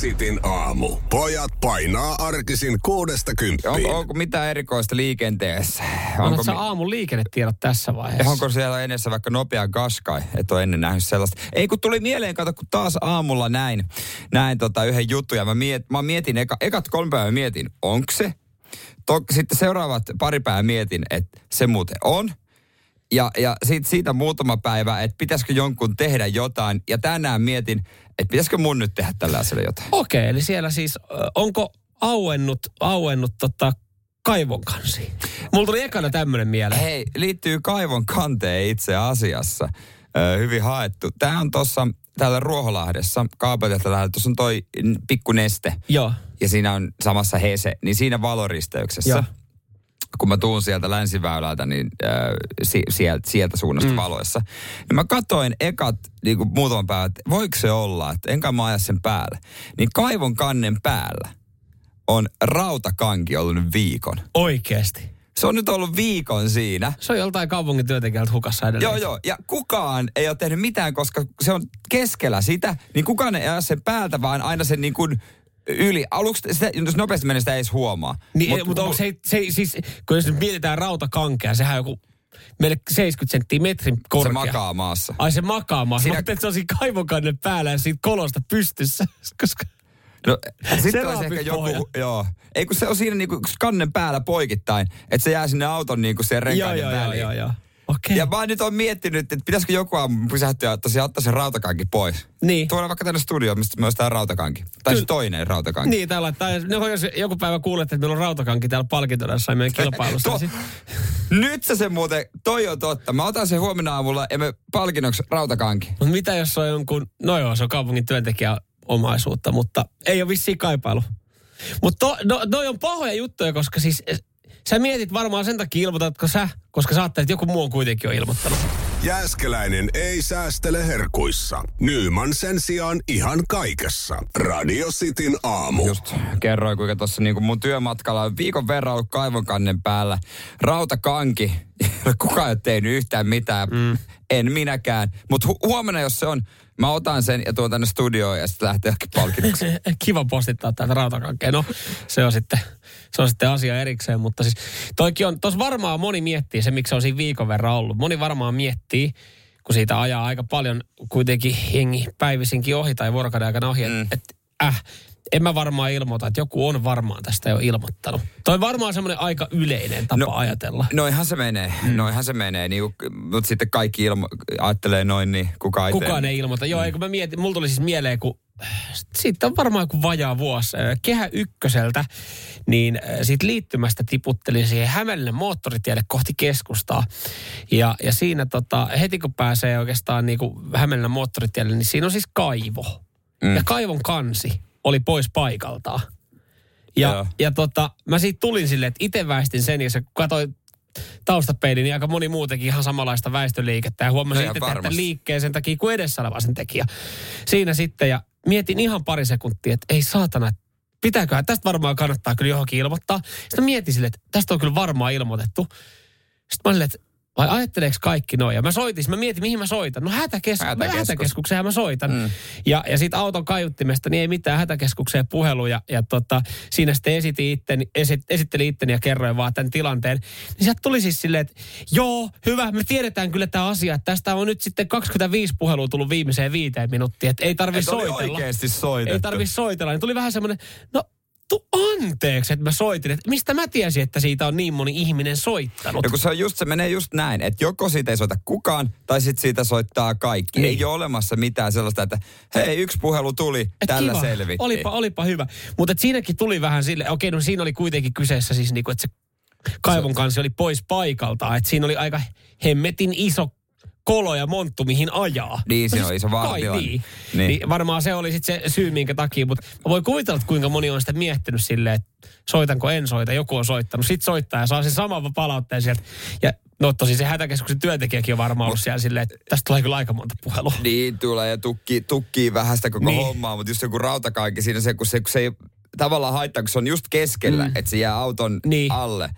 Cityn aamu. Pojat painaa arkisin kuudesta kymppiin. Onko, onko mitään erikoista liikenteessä? Onko, sä aamun liikennetiedot tässä vaiheessa? onko siellä edessä vaikka nopea gaskai? Et ole ennen nähnyt sellaista. Ei kun tuli mieleen, kato kun taas aamulla näin, näin tota yhden jutun ja mä, miet, mä mietin, eka, ekat kolme päivää mietin, onko se? To, sitten seuraavat pari päivää mietin, että se muuten on. Ja, ja siitä, siitä muutama päivä, että pitäisikö jonkun tehdä jotain. Ja tänään mietin, että pitäisikö mun nyt tehdä tällä asialla jotain. Okei, eli siellä siis, onko auennut, auennut tota kaivon kansi? Mulla tuli ekana tämmönen mieleen. Hei, liittyy kaivon kanteen itse asiassa. Ö, hyvin haettu. Tämä on tuossa täällä Ruoholahdessa, kaapelilta lähellä. Tuossa on toi pikku neste. Joo. Ja siinä on samassa Hese, niin siinä valoristeyksessä. Joo. Kun mä tuun sieltä länsiväylältä, niin äh, si- sieltä, sieltä suunnasta mm. valoissa. Niin mä katoin ekat niin kuin muutaman päivän, että voiko se olla, että enkä mä aja sen päälle. Niin kaivon kannen päällä on rautakanki ollut nyt viikon. Oikeesti. Se on nyt ollut viikon siinä. Se on joltain kaupungin työntekijältä hukassa edelleen. Joo, joo. Ja kukaan ei ole tehnyt mitään, koska se on keskellä sitä. Niin kukaan ei aja sen päältä, vaan aina sen niin kuin yli. Aluksi sitä, jos nopeasti menee, sitä ei edes huomaa. Niin, Mut- Mut, mutta onko se, se, siis, kun jos nyt mietitään rautakankea, sehän on joku meille 70 senttiä metrin Se korkea. makaa maassa. Ai se makaa maassa. Siinä-. Mutta että se on siinä kaivokannen päällä ja siitä kolosta pystyssä. Koska No, sitten olisi ehkä joku, pohja. joo. Ei kun se on siinä niinku kannen päällä poikittain, että se jää sinne auton niinku joo, renkaiden joo, joo, väliin. joo, joo. Okei. Ja mä nyt on miettinyt, että pitäisikö joku aamu pysähtyä ja tosiaan ottaa se rautakanki pois. Niin. Tuoda vaikka tänne studioon, mistä myös tämä rautakanki. Tai se toinen rautakanki. Niin, täällä, tai, no, jos joku päivä kuulette, että meillä on rautakanki täällä palkintona jossain meidän kilpailussa. Tuo, niin nyt se muuten, toi on totta. Mä otan sen huomenna aamulla ja me palkinnoksi rautakanki. Mutta mitä jos on jonkun, no joo, se on kaupungin työntekijä omaisuutta, mutta ei ole vissiin kaipailu. Mutta no, noi on pahoja juttuja, koska siis sä mietit varmaan sen takia ilmoitatko sä, koska sä että joku muu on kuitenkin on ilmoittanut. Jääskeläinen ei säästele herkuissa. Nyman sen sijaan ihan kaikessa. Radio Cityn aamu. Just kerroin, kuinka tuossa niinku mun työmatkalla on viikon verran ollut kaivonkannen päällä rautakanki. Kukaan ei ole tehnyt yhtään mitään. Mm. En minäkään. Mutta hu- huomenna, jos se on, mä otan sen ja tuon tänne studioon ja sitten lähtee johonkin palkinnoksi. Kiva postittaa täältä rautakankkeen. No, se on sitten, se on sitten asia erikseen, mutta siis toikin on, tos varmaan moni miettii se, miksi se on siinä viikon verran ollut. Moni varmaan miettii, kun siitä ajaa aika paljon kuitenkin jengi päivisinkin ohi tai vuorokauden aikana ohi, että Mm. et, äh, en mä varmaan ilmoita, että joku on varmaan tästä jo ilmoittanut. Toi on varmaan semmoinen aika yleinen tapa No, ajatella. Noihan se menee, mm. noihan se menee. Niin, mutta sitten kaikki ilmo- ajattelee noin, niin kukaan ei Kukaan ei ilmoita. Joo, eikö mä mietin, mulla tuli siis mieleen, kun siitä on varmaan joku vajaa vuosi. Kehä ykköseltä, niin siitä liittymästä tiputtelin siihen Hämeenlinnan moottoritielle kohti keskustaa. Ja, ja siinä tota, heti kun pääsee oikeastaan niin kuin Hämeenlinnan moottoritielle, niin siinä on siis kaivo. Mm. Ja kaivon kansi oli pois paikaltaan. Ja, Joo. ja tota, mä siitä tulin silleen, että itse väistin sen, ja se katsoin taustapeilin, niin aika moni muu teki ihan samanlaista väistöliikettä. Ja huomasin No että liikkeen sen takia kuin edessä oleva sen tekijä. Siinä sitten, ja mietin ihan pari sekuntia, että ei saatana, että pitääköhän, tästä varmaan kannattaa kyllä johonkin ilmoittaa. Sitten mietin silleen, että tästä on kyllä varmaan ilmoitettu. Sitten mä olin, että vai ajatteleeko kaikki noin? Ja mä soitin, mä mietin, mihin mä soitan. No hätäkeskus, Hätäkeskus. hätäkeskukseen mä soitan. Mm. Ja, ja siitä auton kaiuttimesta, niin ei mitään hätäkeskukseen puheluja. Ja tota, siinä sitten esitin itteni, esit, esitteli itteni ja kerroin vaan tämän tilanteen. Niin sieltä tuli siis silleen, että joo, hyvä, me tiedetään kyllä tämä asia. Että tästä on nyt sitten 25 puhelua tullut viimeiseen viiteen minuuttiin. Että ei tarvi Et soitella. oikeesti soitettu. Ei tarvi soitella. Niin tuli vähän semmoinen, no tu anteeksi, että mä soitin. Että mistä mä tiesin, että siitä on niin moni ihminen soittanut? Ja kun se, on just, se menee just näin, että joko siitä ei soita kukaan, tai sitten siitä soittaa kaikki. Niin. Ei ole olemassa mitään sellaista, että hei, yksi puhelu tuli, Et tällä kiva. selvittiin. Olipa, olipa hyvä. Mutta siinäkin tuli vähän sille, okei, no siinä oli kuitenkin kyseessä siis niinku, että se kaivon kansi oli pois paikalta. Että siinä oli aika hemmetin iso kolo ja monttu, mihin ajaa. Niin, siinä No on iso vartioin. Niin. Niin. Niin. varmaan se oli sitten se syy, minkä takia. Mutta mä voin kuvitella, että kuinka moni on sitä miettinyt silleen, että soitanko, en soita. Joku on soittanut. Sitten soittaa ja saa sen saman palautteen sieltä. Ja no tosi se hätäkeskuksen työntekijäkin on varmaan ollut siellä silleen, että tästä tulee kyllä aika monta puhelua. Niin tulee ja tukkii, tukkii vähän sitä koko. Niin. hommaa, mutta just joku rautakaikki siinä se, kun se, kun se ei tavallaan haittaa, kun se on just keskellä, mm. että se jää auton Niin. alle.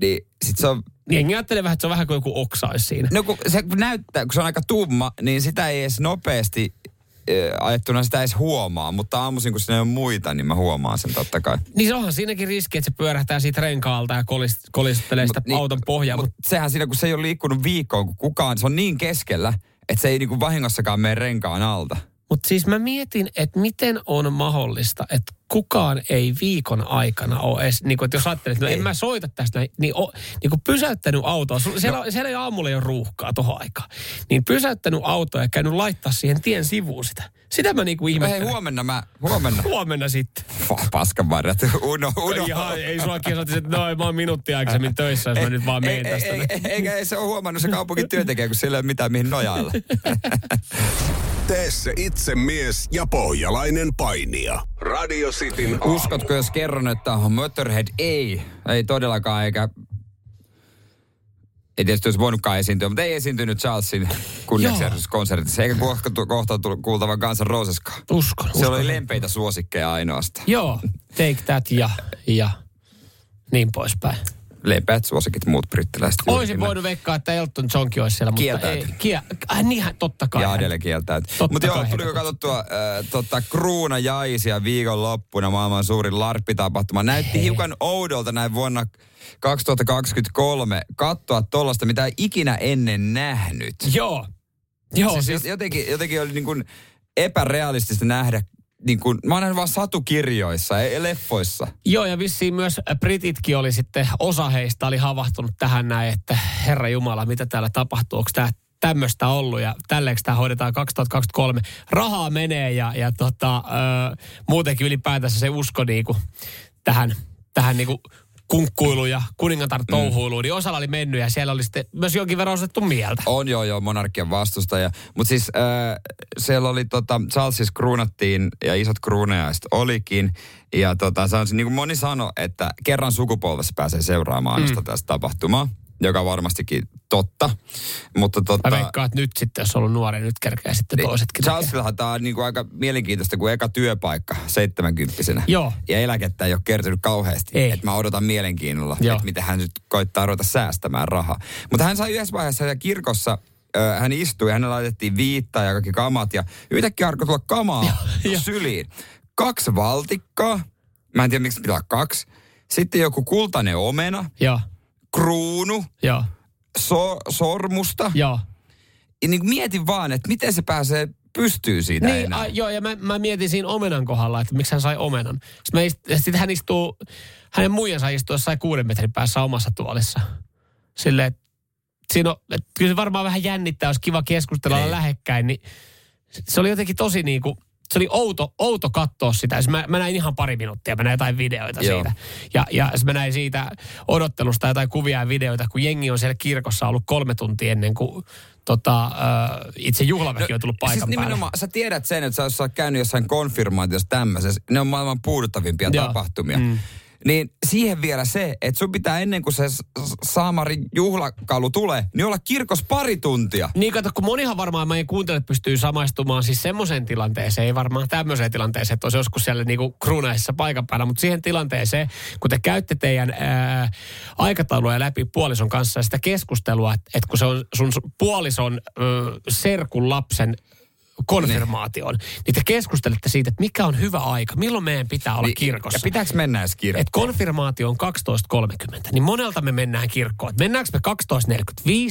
Niin sit se on, Niin jengi ajattelee vähän, että se on vähän kuin joku oksaisi siinä. no kun se näyttää, kun se on aika tumma, niin sitä ei edes nopeasti ajettuna sitä edes huomaa, mutta aamuisin kun siinä ei ole muita, niin mä huomaan sen totta kai. Niin se onhan siinäkin riski, että se pyörähtää siitä renkaalta ja kolist, kolisttelee sitä niin, auton pohjaa. Mutta Mutta sehän siinä, kun se ei ole liikkunut viikkoon, kun kukaan, se on niin keskellä, että se ei niinku vahingossakaan mene renkaan alta. Mut siis mä mietin, että miten on mahdollista, että kukaan ei viikon aikana ole edes, niin kuin, että jos ajattelet, että no en mä soita tästä, näin, niin, o, niin kuin pysäyttänyt autoa. Siellä, no. siellä ei aamulla jo ruuhkaa tuohon aikaan. Niin pysäyttänyt autoa ja käynyt laittaa siihen tien sivuun sitä. Sitä mä niin kuin Hei, ihmettelen. huomenna mä, huomenna. Huomenna sitten. Pah, paskan varret. Uno, uno. Ihan, ei sua kiesatisi, että no mä oon minuutti aikaisemmin töissä, jos mä nyt vaan menen ei, tästä. ei, ei, eikä ei se ole huomannut se kaupungin työntekijä, kun sillä ei ole mitään mihin nojailla. Tee se itse mies ja pohjalainen painija. Radio Cityn aamu. Uskotko, jos kerron, että Motorhead ei, ei todellakaan, eikä ei tietysti olisi voinutkaan esiintyä, mutta ei esiintynyt Charlesin kunniaksi konsertissa, eikä kohta, kohta tullut kuultava Guns Roseskaan. Uskon, Se uskon. oli lempeitä suosikkeja ainoastaan. Joo, take that ja, ja niin poispäin. Lempeät suosikit muut brittiläiset. Olisin voinut veikkaa, että Elton Johnkin olisi siellä, mutta Kieltäytyi. ei. Kie, äh, niinhän, totta kai. Ja Adele kieltäyt. Totta Mutta joo, tuliko katsottua äh, tota, Kruuna Jaisia viikonloppuna maailman suurin larppitapahtuma. Näytti hiukan oudolta näin vuonna 2023 katsoa tollasta, mitä ei ikinä ennen nähnyt. Joo. Joo, siis, siis, jotenkin, jotenkin oli niin kuin epärealistista nähdä, niin kuin, mä oon vaan satukirjoissa, ei leffoissa. joo, ja vissiin myös brititkin oli sitten, osa heistä oli havahtunut tähän näin, että herra Jumala, mitä täällä tapahtuu, onko tämä tämmöistä ollut ja tälleeksi tämä hoidetaan 2023. Rahaa menee ja, ja tota, ö, muutenkin ylipäätänsä se usko niinku tähän, tähän niinku kunkkuiluun ja kuningatar touhuiluun, niin osalla oli mennyt ja siellä oli sitten myös jonkin verran osettu mieltä. On joo joo monarkian vastustaja. Mutta siis äh, siellä oli tota, Charlesis kruunattiin ja isot kruunajaiset olikin. Ja tota, sanoisin, niin kuin moni sanoi, että kerran sukupolvessa pääsee seuraamaan mm. tästä tapahtumaa, joka on varmastikin totta. Mutta tota, Mä veikkaan, että nyt sitten, jos on ollut nuori, nyt kerkeä sitten toisetkin. tekee. Charlesillahan tämä on niinku aika mielenkiintoista, kuin eka työpaikka 70 Joo. Ja eläkettä ei ole kertynyt kauheasti. Ei. Että mä odotan mielenkiinnolla, Joo. että miten hän nyt koittaa ruveta säästämään rahaa. Mutta hän sai yhdessä vaiheessa kirkossa, hän istui ja hänelle laitettiin viittaa ja kaikki kamat. Ja yhtäkkiä alkoi tulla kamaa syliin. Kaksi valtikkaa. Mä en tiedä, miksi pitää kaksi. Sitten joku kultainen omena, Joo, kruunu, joo, so, sormusta. joo. Ja niin mietin vaan, että miten se pääsee pystyy siitä Niin, enää. a, joo, ja mä, mä mietin siinä omenan kohdalla, että miksi hän sai omenan. Sitten, ist, sitten hän istuu, hänen muijansa istuu jossain kuuden metrin päässä omassa tuolissa. Silleen, että siinä on, että kyllä se varmaan vähän jännittää, jos kiva keskustella Niin. lähekkäin, niin se oli jotenkin tosi niin kuin, se oli outo, outo katsoa sitä. Siis mä, mä näin ihan pari minuuttia, mä näin jotain videoita Joo. siitä. Ja, ja siis mä näin siitä odottelusta jotain kuvia ja videoita, kun jengi on siellä kirkossa ollut kolme tuntia ennen kuin tota, äh, itse juhlaväki on tullut paikan siis päälle. nimenomaan, sä tiedät sen, että sä oot käynyt jossain konfirmaatiossa tämmöisessä, ne on maailman puuduttavimpia Joo. tapahtumia. Mm. Niin siihen vielä se, että sun pitää ennen kuin se s- s- saamari juhlakalu tulee, niin olla kirkos pari tuntia. Niin kato, kun monihan varmaan meidän kuuntelijat pystyy samaistumaan siis semmoiseen tilanteeseen, ei varmaan tämmöiseen tilanteeseen, että olisi joskus siellä niinku kruunaisessa paikan päällä, mutta siihen tilanteeseen, kun te käytte teidän ää, aikatauluja läpi puolison kanssa sitä keskustelua, että, että kun se on sun puolison ö, serkun lapsen konfirmaation, niin. niin te keskustelette siitä, että mikä on hyvä aika, milloin meidän pitää olla Niin, kirkossa. Ja pitääkö mennä edes kirkkoon? Et konfirmaatio on 12.30, niin monelta me mennään kirkkoon. Et mennäänkö me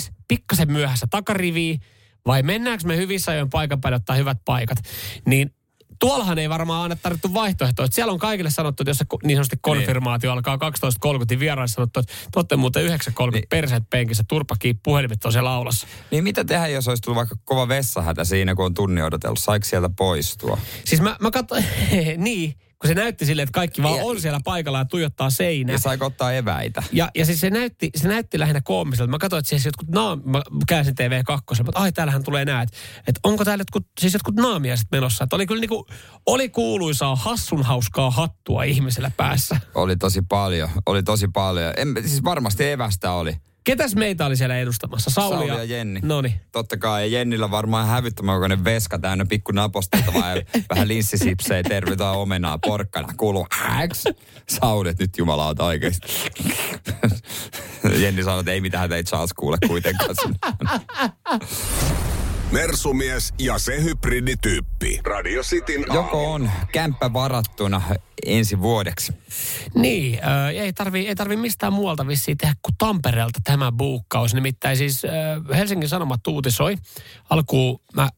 12.45, pikkasen myöhässä takariviin, vai mennäänkö me hyvissä ajoin paikan päälle ottaa hyvät paikat. Niin tuollahan ei varmaan aina tarvittu vaihtoehtoa. Et siellä on kaikille sanottu, että jos se niin sanotusti konfirmaatio alkaa 12.30, niin vieraille sanottu, että te olette muuten 9.30 niin. perseet penkissä, turpakiin, puhelimet on siellä aulassa. Niin mitä tehdä, jos olisi tullut vaikka kova vessahätä siinä, kun on tunni odotellut? Saiko sieltä poistua? Siis mä, mä katsoin, niin, kun se näytti silleen, että kaikki vaan on siellä paikalla ja tuijottaa seinää. Ja saiko ottaa eväitä? Ja, ja siis se näytti, se näytti lähinnä koomiselta. Mä katsoin, että siis jotkut naam, mä käänsin TV2, mutta ai täällähän tulee näet. Että onko täällä jotkut, siis jotkut naamiaiset menossa. Että oli kyllä niinku, oli kuuluisaa hassun hauskaa hattua ihmisellä päässä. Oli tosi paljon, oli tosi paljon. En, siis varmasti evästä oli. Ketäs meitä oli siellä edustamassa? Sauli, Sauli ja Jenni. Noni. Totta kai, ja Jennillä varmaan hävyttömän kokoinen veska täynnä pikku naposteltavaa ja vähän linssisipsejä, tervetuloa omenaa, porkkana, kuuluu äks. Sauli, nyt jumalauta oikeesti. Jenni sanoi, että ei mitään ei Charles kuule kuitenkaan. Mersumies ja se hybridityyppi. Radio Cityn aamu. Joko on kämppä varattuna ensi vuodeksi? Niin, äh, ei tarvi, ei tarvi mistään muualta vissiin tehdä kuin Tampereelta tämä buukkaus. Nimittäin siis äh, Helsingin Sanomat uutisoi. Alkuun mä,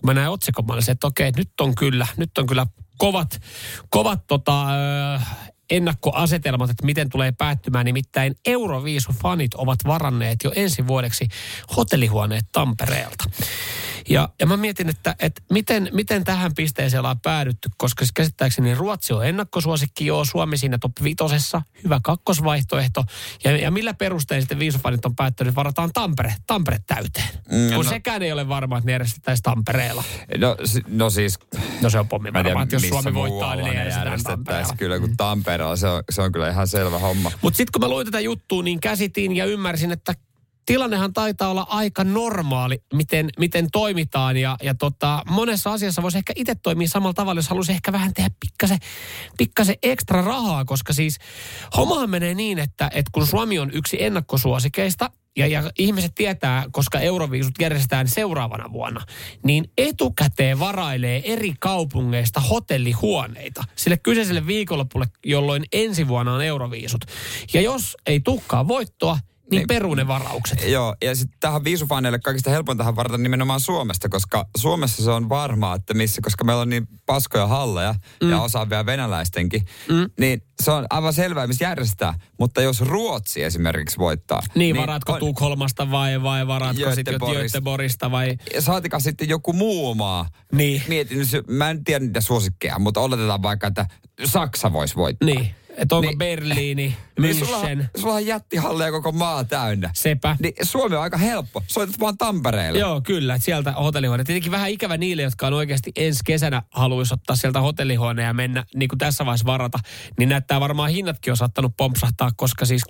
kun mä näin otsikon, mä olisin, että okei, nyt on kyllä, nyt on kyllä kovat, kovat tota, äh, ennakkoasetelmat, että miten tulee päättymään. Nimittäin Euroviisu-fanit ovat varanneet jo ensi vuodeksi hotellihuoneet Tampereelta. Ja, ja mä mietin, että, että miten, miten tähän pisteeseen ollaan päädytty, koska siis käsittääkseni Ruotsi on ennakkosuosikki, joo, Suomi siinä top vitosessa, hyvä kakkosvaihtoehto. Ja, ja millä perustein sitten viisufanit on päättänyt, että varataan Tampere, Tampere täyteen. Mm, kun no- sekään ei ole varma, että ne järjestettäisiin Tampereella. No, no siis, No se on pommi mä en tiedä, varma, että jos Suomi voittaa, niin ne järjestetään järjestettäisiin kyllä kuin Tampereella. Se on, se on kyllä ihan selvä homma. Mutta sitten kun mä luin tätä juttua, niin käsitin ja ymmärsin, että tilannehan taitaa olla aika normaali, miten, miten toimitaan. Ja, ja tota, monessa asiassa voisi ehkä itse toimia samalla tavalla, jos haluaisi ehkä vähän tehdä pikkasen, pikkasen ekstra rahaa, koska siis hommahan menee niin, että, että kun Suomi on yksi ennakkosuosikeista, ja, ja ihmiset tietää, koska euroviisut järjestetään seuraavana vuonna, niin etukäteen varailee eri kaupungeista hotellihuoneita sille kyseiselle viikonlopulle, jolloin ensi vuonna on euroviisut. Ja jos ei tukkaa voittoa, niin Niin. peru ne varaukset. Joo, ja sitten tähän viisufaneille kaikista helpointahan varata nimenomaan Suomesta, koska Suomessa se on varmaa, että missä, koska meillä on niin paskoja halleja mm. ja osaavia venäläistenkin, mm. niin se on aivan selvää, missä järjestetään. Mutta jos Ruotsi esimerkiksi voittaa... Niin, varaatko on- Tukholmasta vai, vai varaatko sitten Göteborgista. Vai... Saatika sitten joku muu maa. Niin. Mietin, mä en tiedä niitä suosikkeja, mutta oletetaan vaikka, että Saksa voisi voittaa. Niin, että onko Niin. Berliini, Niin München, sulla on jättihalleja koko maa täynnä. sepä. Niin Suomi on aika helppo. Soitat vaan Tampereelle. Joo, kyllä. Sieltä hotellihuone. Tietenkin vähän ikävä niille, jotka on oikeasti ensi kesänä haluaisi ottaa sieltä hotellihuoneen ja mennä niin kuin tässä vaiheessa varata. Niin näyttää varmaan hinnatkin on saattanut pompsahtaa, koska siis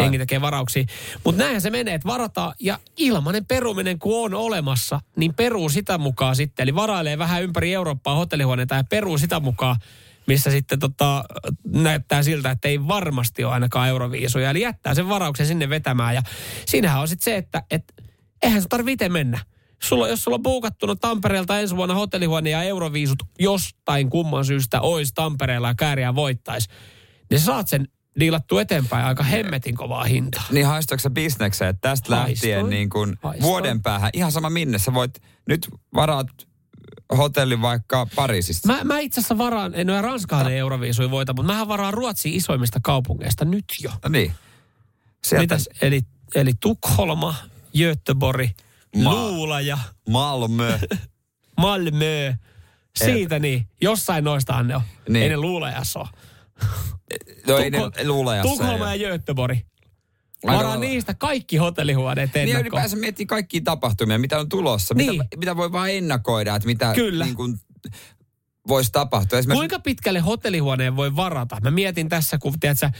jengi tekee varauksia. Mutta näinhän se menee, että varataan ja ilmanen peruminen kun on olemassa, niin peruu sitä mukaan sitten. Eli varailee vähän ympäri Eurooppaa hotellihuoneita ja peruu sitä mukaan missä sitten tota, näyttää siltä, että ei varmasti ole ainakaan euroviisuja. Eli jättää sen varauksen sinne vetämään. Ja siinähän on sitten se, että et, eihän se tarvitse itse mennä. Sulla, jos sulla on buukattuna Tampereelta ensi vuonna hotellihuone ja euroviisut jostain kumman syystä olisi Tampereella ja kääriä voittaisi, niin saat sen diilattu eteenpäin aika hemmetin kovaa hintaa. Niin haistoiko sä bisnekseen, että tästä Haistoin. lähtien niin kuin Haistoin. vuoden päähän, ihan sama minne, sä voit nyt varaat hotellin vaikka Pariisista. Mä, mä itse asiassa varaan, en ole Ranskahan ei euroviisuja voita, mutta mähän varaan Ruotsin isoimmista kaupungeista nyt jo. No niin. Sieltä Mitäs? Eli, eli Tukholma, Göteborg, Ma- Luulaja, Malmö. Malmö. Siitä niin. Jossain noistahan ne on. Niin. Ei ne Luulajassa ole. no ei ne luulajassa. Tukholma ja. Göteborg. Varaa niistä kaikki hotellihuoneet Niin ennakkoon. ylipäänsä miettii kaikkia tapahtumia, mitä on tulossa, Niin. mitä, mitä voi vaan ennakoida, että mitä Kyllä. niin kuin, voisi tapahtua. Esimerkiksi, Kuinka pitkälle hotellihuoneen voi varata? Mä mietin tässä, kun tiedätkö,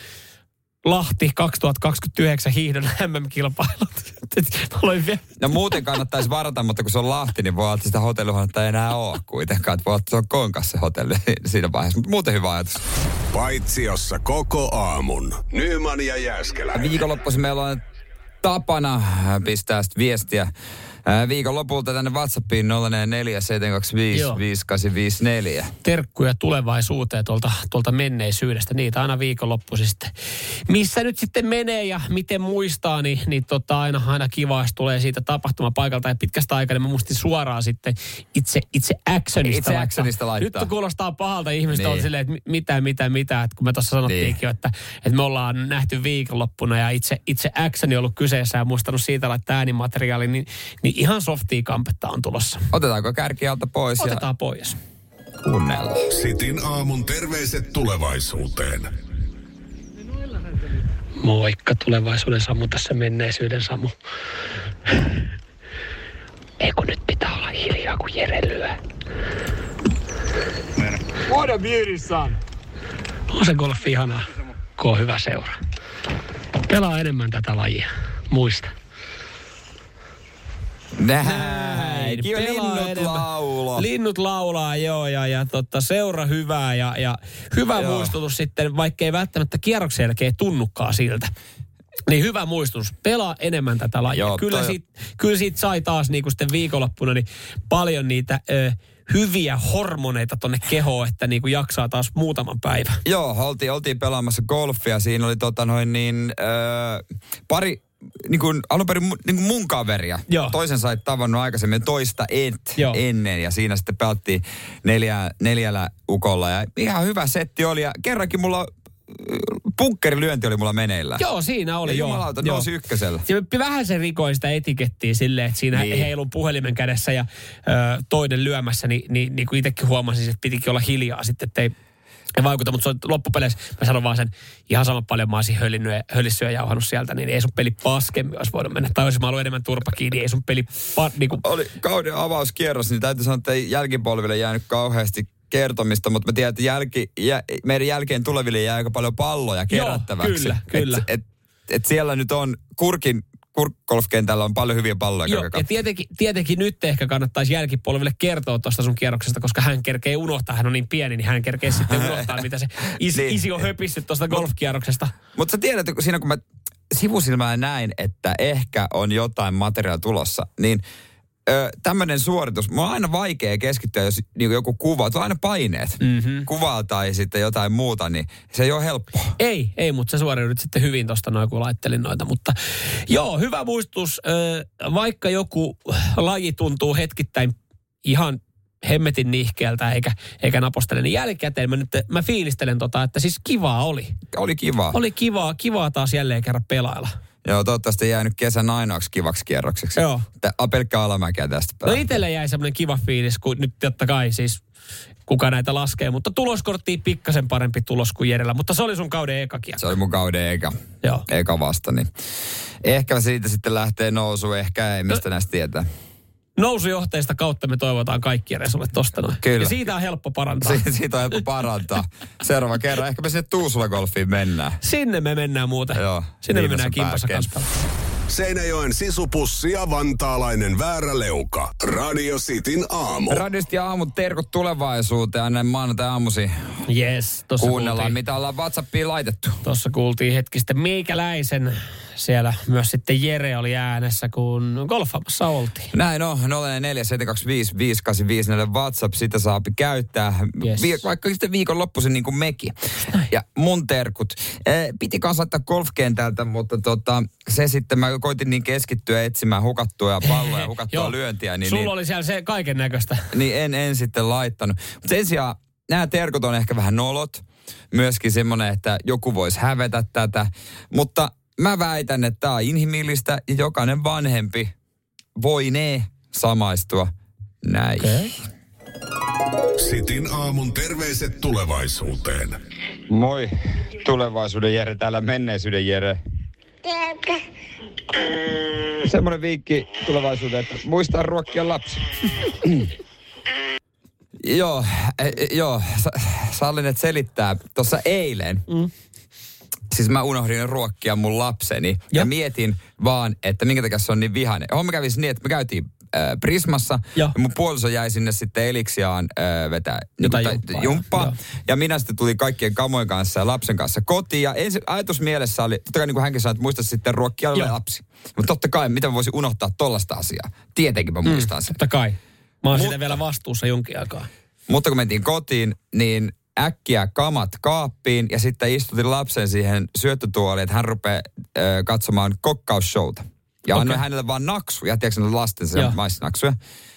Lahti 2029 hiihdon MM-kilpailut. No muuten kannattaisi varata, mutta kun se on Lahti, niin voi olla, että sitä hotellihuonetta ei enää ole kuitenkaan. Että voi olla, että se on konkas se hotelli siinä vaiheessa. Mutta muuten hyvä ajatus. Paitsiossa koko aamun. Nyman ja Jääskeläinen. Viikonloppuisin meillä on tapana pistää viestiä ää, viikonlopulta tänne WhatsAppiin 044 725 Joo. 5854. terkkuja tulevaisuuteen tuolta, tuolta menneisyydestä. Niitä aina viikonloppuisin sitten. Missä nyt sitten menee ja miten muistaa, niin, niin tota aina, aina kiva, jos tulee siitä tapahtumapaikalta. Ja pitkästä aikaa niin mä muistin suoraan sitten itse, itse actionista. Itse actionista laittaa. Nyt kuulostaa pahalta ihmistä Niin. on silleen, että mi- mitä, mitä, mitä. Että kun me tuossa sanottiinkin Niin. jo, että, että me ollaan nähty viikonloppuna ja itse, itse actioni on ollut kyseessä ja muistanut siitä laittaa äänimateriaali, niin, niin ihan softia kampetta on tulossa. Otetaanko kärki alta pois? Otetaan pois. Kuunnellaan. Sitin aamun terveiset tulevaisuuteen. Moikka tulevaisuuden Samu, tässä menneisyyden Samu. Ei kun nyt pitää olla hiljaa, kun Jere lyö. What a beauty, son. On se golfi ihanaa, kun on hyvä seura. Pelaa enemmän tätä lajia. Muista. Näin. Kiva linnut enemmän. laulo. Linnut laulaa, joo, ja, ja totta, seura hyvää ja, ja hyvä Joo. muistutus sitten, vaikka ei välttämättä kierroksen jälkeen tunnukaan siltä. Niin hyvä muistutus. Pelaa enemmän tätä lajia. Joo, kyllä, toi- siitä, kyllä siitä sai taas niin kuin sitten viikonloppuna niin paljon niitä ö, hyviä hormoneita tonne kehoon, että niin kuin jaksaa taas muutaman päivän. Joo, oltiin, oltiin pelaamassa golfia. Siinä oli tota noin niin, öö, pari niin kuin, alun perin niin kuin mun kaveria. Joo. Toisen sait tavannut aikaisemmin, toista et Joo. ennen. Ja siinä sitten pelattiin neljä, neljällä ukolla. Ja ihan hyvä setti oli. Ja kerrankin mulla punkkerilyönti oli mulla meneillään. Joo, siinä oli Ja joo. jumalauta, joo. nousi ykkösellä. Ja vähän se rikoi sitä etikettiä silleen, että siinä Niin. heiluu puhelimen kädessä ja ö, toinen lyömässä, niin, niin, niin kuin itsekin huomasin, että pitikin olla hiljaa sitten, ettei ei vaikuta, mutta se on loppupeleissä, mä sanon vaan sen, ihan sama paljon mä olisin höllinnyt ja ja jauhannut sieltä, niin ei sun peli paskemmin olisi voinut mennä. Tai olisin mä ollut enemmän turpa kiinni, ei sun peli pa, niin kuin, Oli kauden avauskierros, niin täytyy sanoa, että ei jälkipolville jäänyt kauheasti kertomista, mutta mä tiedän, että jälki, jä, meidän jälkeen tuleville jää aika paljon palloja kerättäväksi. kyllä, kyllä. Et, et, et siellä nyt on kurkin, kurkkolfkentällä on paljon hyviä palloja. Joo, ja tietenkin, tietenkin nyt ehkä kannattaisi jälkipolville kertoa tuosta sun kierroksesta, koska hän kerkee unohtaa, hän on niin pieni, niin hän kerkee sitten unohtaa, mitä se is, Niin. isi on höpissyt tuosta golfkierroksesta. Mutta sä tiedät, siinä kun mä sivusilmään näin, että ehkä on jotain materiaalia tulossa, niin tämmöinen suoritus, mulla on aina vaikea keskittyä, jos niin joku kuva, tulee aina paineet, mm-hmm. kuvaa tai sitten jotain muuta, niin se ei ole helppoa. Ei, ei, mutta sä suoriudut sitten hyvin tuosta noin, kun laittelin noita. Mutta joo, hyvä muistus. Ö, vaikka joku laji tuntuu hetkittäin ihan hemmetin nihkeältä eikä, eikä napostele, niin jälkikäteen mä, nyt, mä fiilistelen tota, että siis kivaa oli. Oli kiva. Oli kivaa, kivaa taas jälleen kerran pelailla. Joo, toivottavasti jäänyt kesän ainoaksi kivaksi kierrokseksi. Joo. Tä, pelkkä alamäkeä tästä No päästä. itselle jäi semmoinen kiva fiilis, kun nyt totta kai siis kuka näitä laskee, mutta tuloskorttiin pikkasen parempi tulos kuin Jerellä, mutta se oli sun kauden eka kiekko. Se oli mun kauden eka, Joo. eka vasta, niin ehkä siitä sitten lähtee nousu, ehkä ei, mistä No- näistä tietää. Nousujohteista kautta me toivotaan kaikki Jere sulle tosta noin. Kyllä. Ja siitä on helppo parantaa. Si- siitä on helppo parantaa. Seuraava kerran, ehkä me sinne Tuusula golfiin mennään. Sinne me mennään muuten. Joo, Sinne me mennään kimpassa kanssa. Seinäjoen sisupussi ja vantaalainen vääräleuka. Radio Cityn aamu. Radiosti ja aamut terkut tulevaisuuteen. Aina maanantai aamusi Yes, tossa kuunnellaan, kuultiin, mitä ollaan WhatsAppiin laitettu. tossa kuultiin hetki sitten meikäläisen. Siellä myös sitten Jere oli äänessä, kun golfaamassa oltiin. Näin on, 0447255854 WhatsApp, sitä saapi käyttää, Yes. Vi- vaikka sitten viikonloppuisin niin kuin mekin. Ja mun terkut. Eh, piti kanssa laittaa golfkentältä, mutta tota, se sitten mä koitin niin keskittyä etsimään hukattua palloja, hukattua Joo. lyöntiä, niin, Sulla niin, oli siellä se kaiken näköistä. niin en, en sitten laittanut. Mutta sen sijaan nämä terkut on ehkä vähän nolot. Myöskin semmoinen, että joku voisi hävetä tätä. Mutta mä väitän, että tämä on inhimillistä ja jokainen vanhempi voi ne samaistua näin. Okay. Sitin aamun terveiset tulevaisuuteen. Moi, tulevaisuuden Jere, täällä menneisyyden Jere. Semmoinen viikki tulevaisuuteen, että muistaa ruokkia lapsi. Joo, e, joo, sa, sallin, että selittää. Tuossa eilen, mm. siis mä unohdin ruokkia mun lapseni ja, ja mietin vaan, että minkä takia se on niin vihainen. Homma kävi niin, että me käytiin äh, Prismassa ja. Ja. mun puoliso jäi sinne sitten Eliksiaan äh, vetää Jotain tai- jumppaa, jumppaa. joo. Ja minä sitten tulin kaikkien kamojen kanssa ja lapsen kanssa kotiin. Ja ensin ajatus mielessä oli, totta kai niin kuin hänkin sanoi, että muista sitten ruokkia lapsi. Mutta totta kai, miten mä voisin unohtaa tollasta asiaa? Tietenkin mä muistan sen. Totta kai. Mä oon siitä vielä vastuussa jonkin aikaa. Mutta kun mentiin kotiin, niin äkkiä kamat kaappiin ja sitten istutin lapsen siihen syöttötuoliin, että hän rupeaa katsomaan kokkausshowta. Ja okay. annoin hänelle vaan naksuja, tiedätkö lasten Joo. maistinaksuja.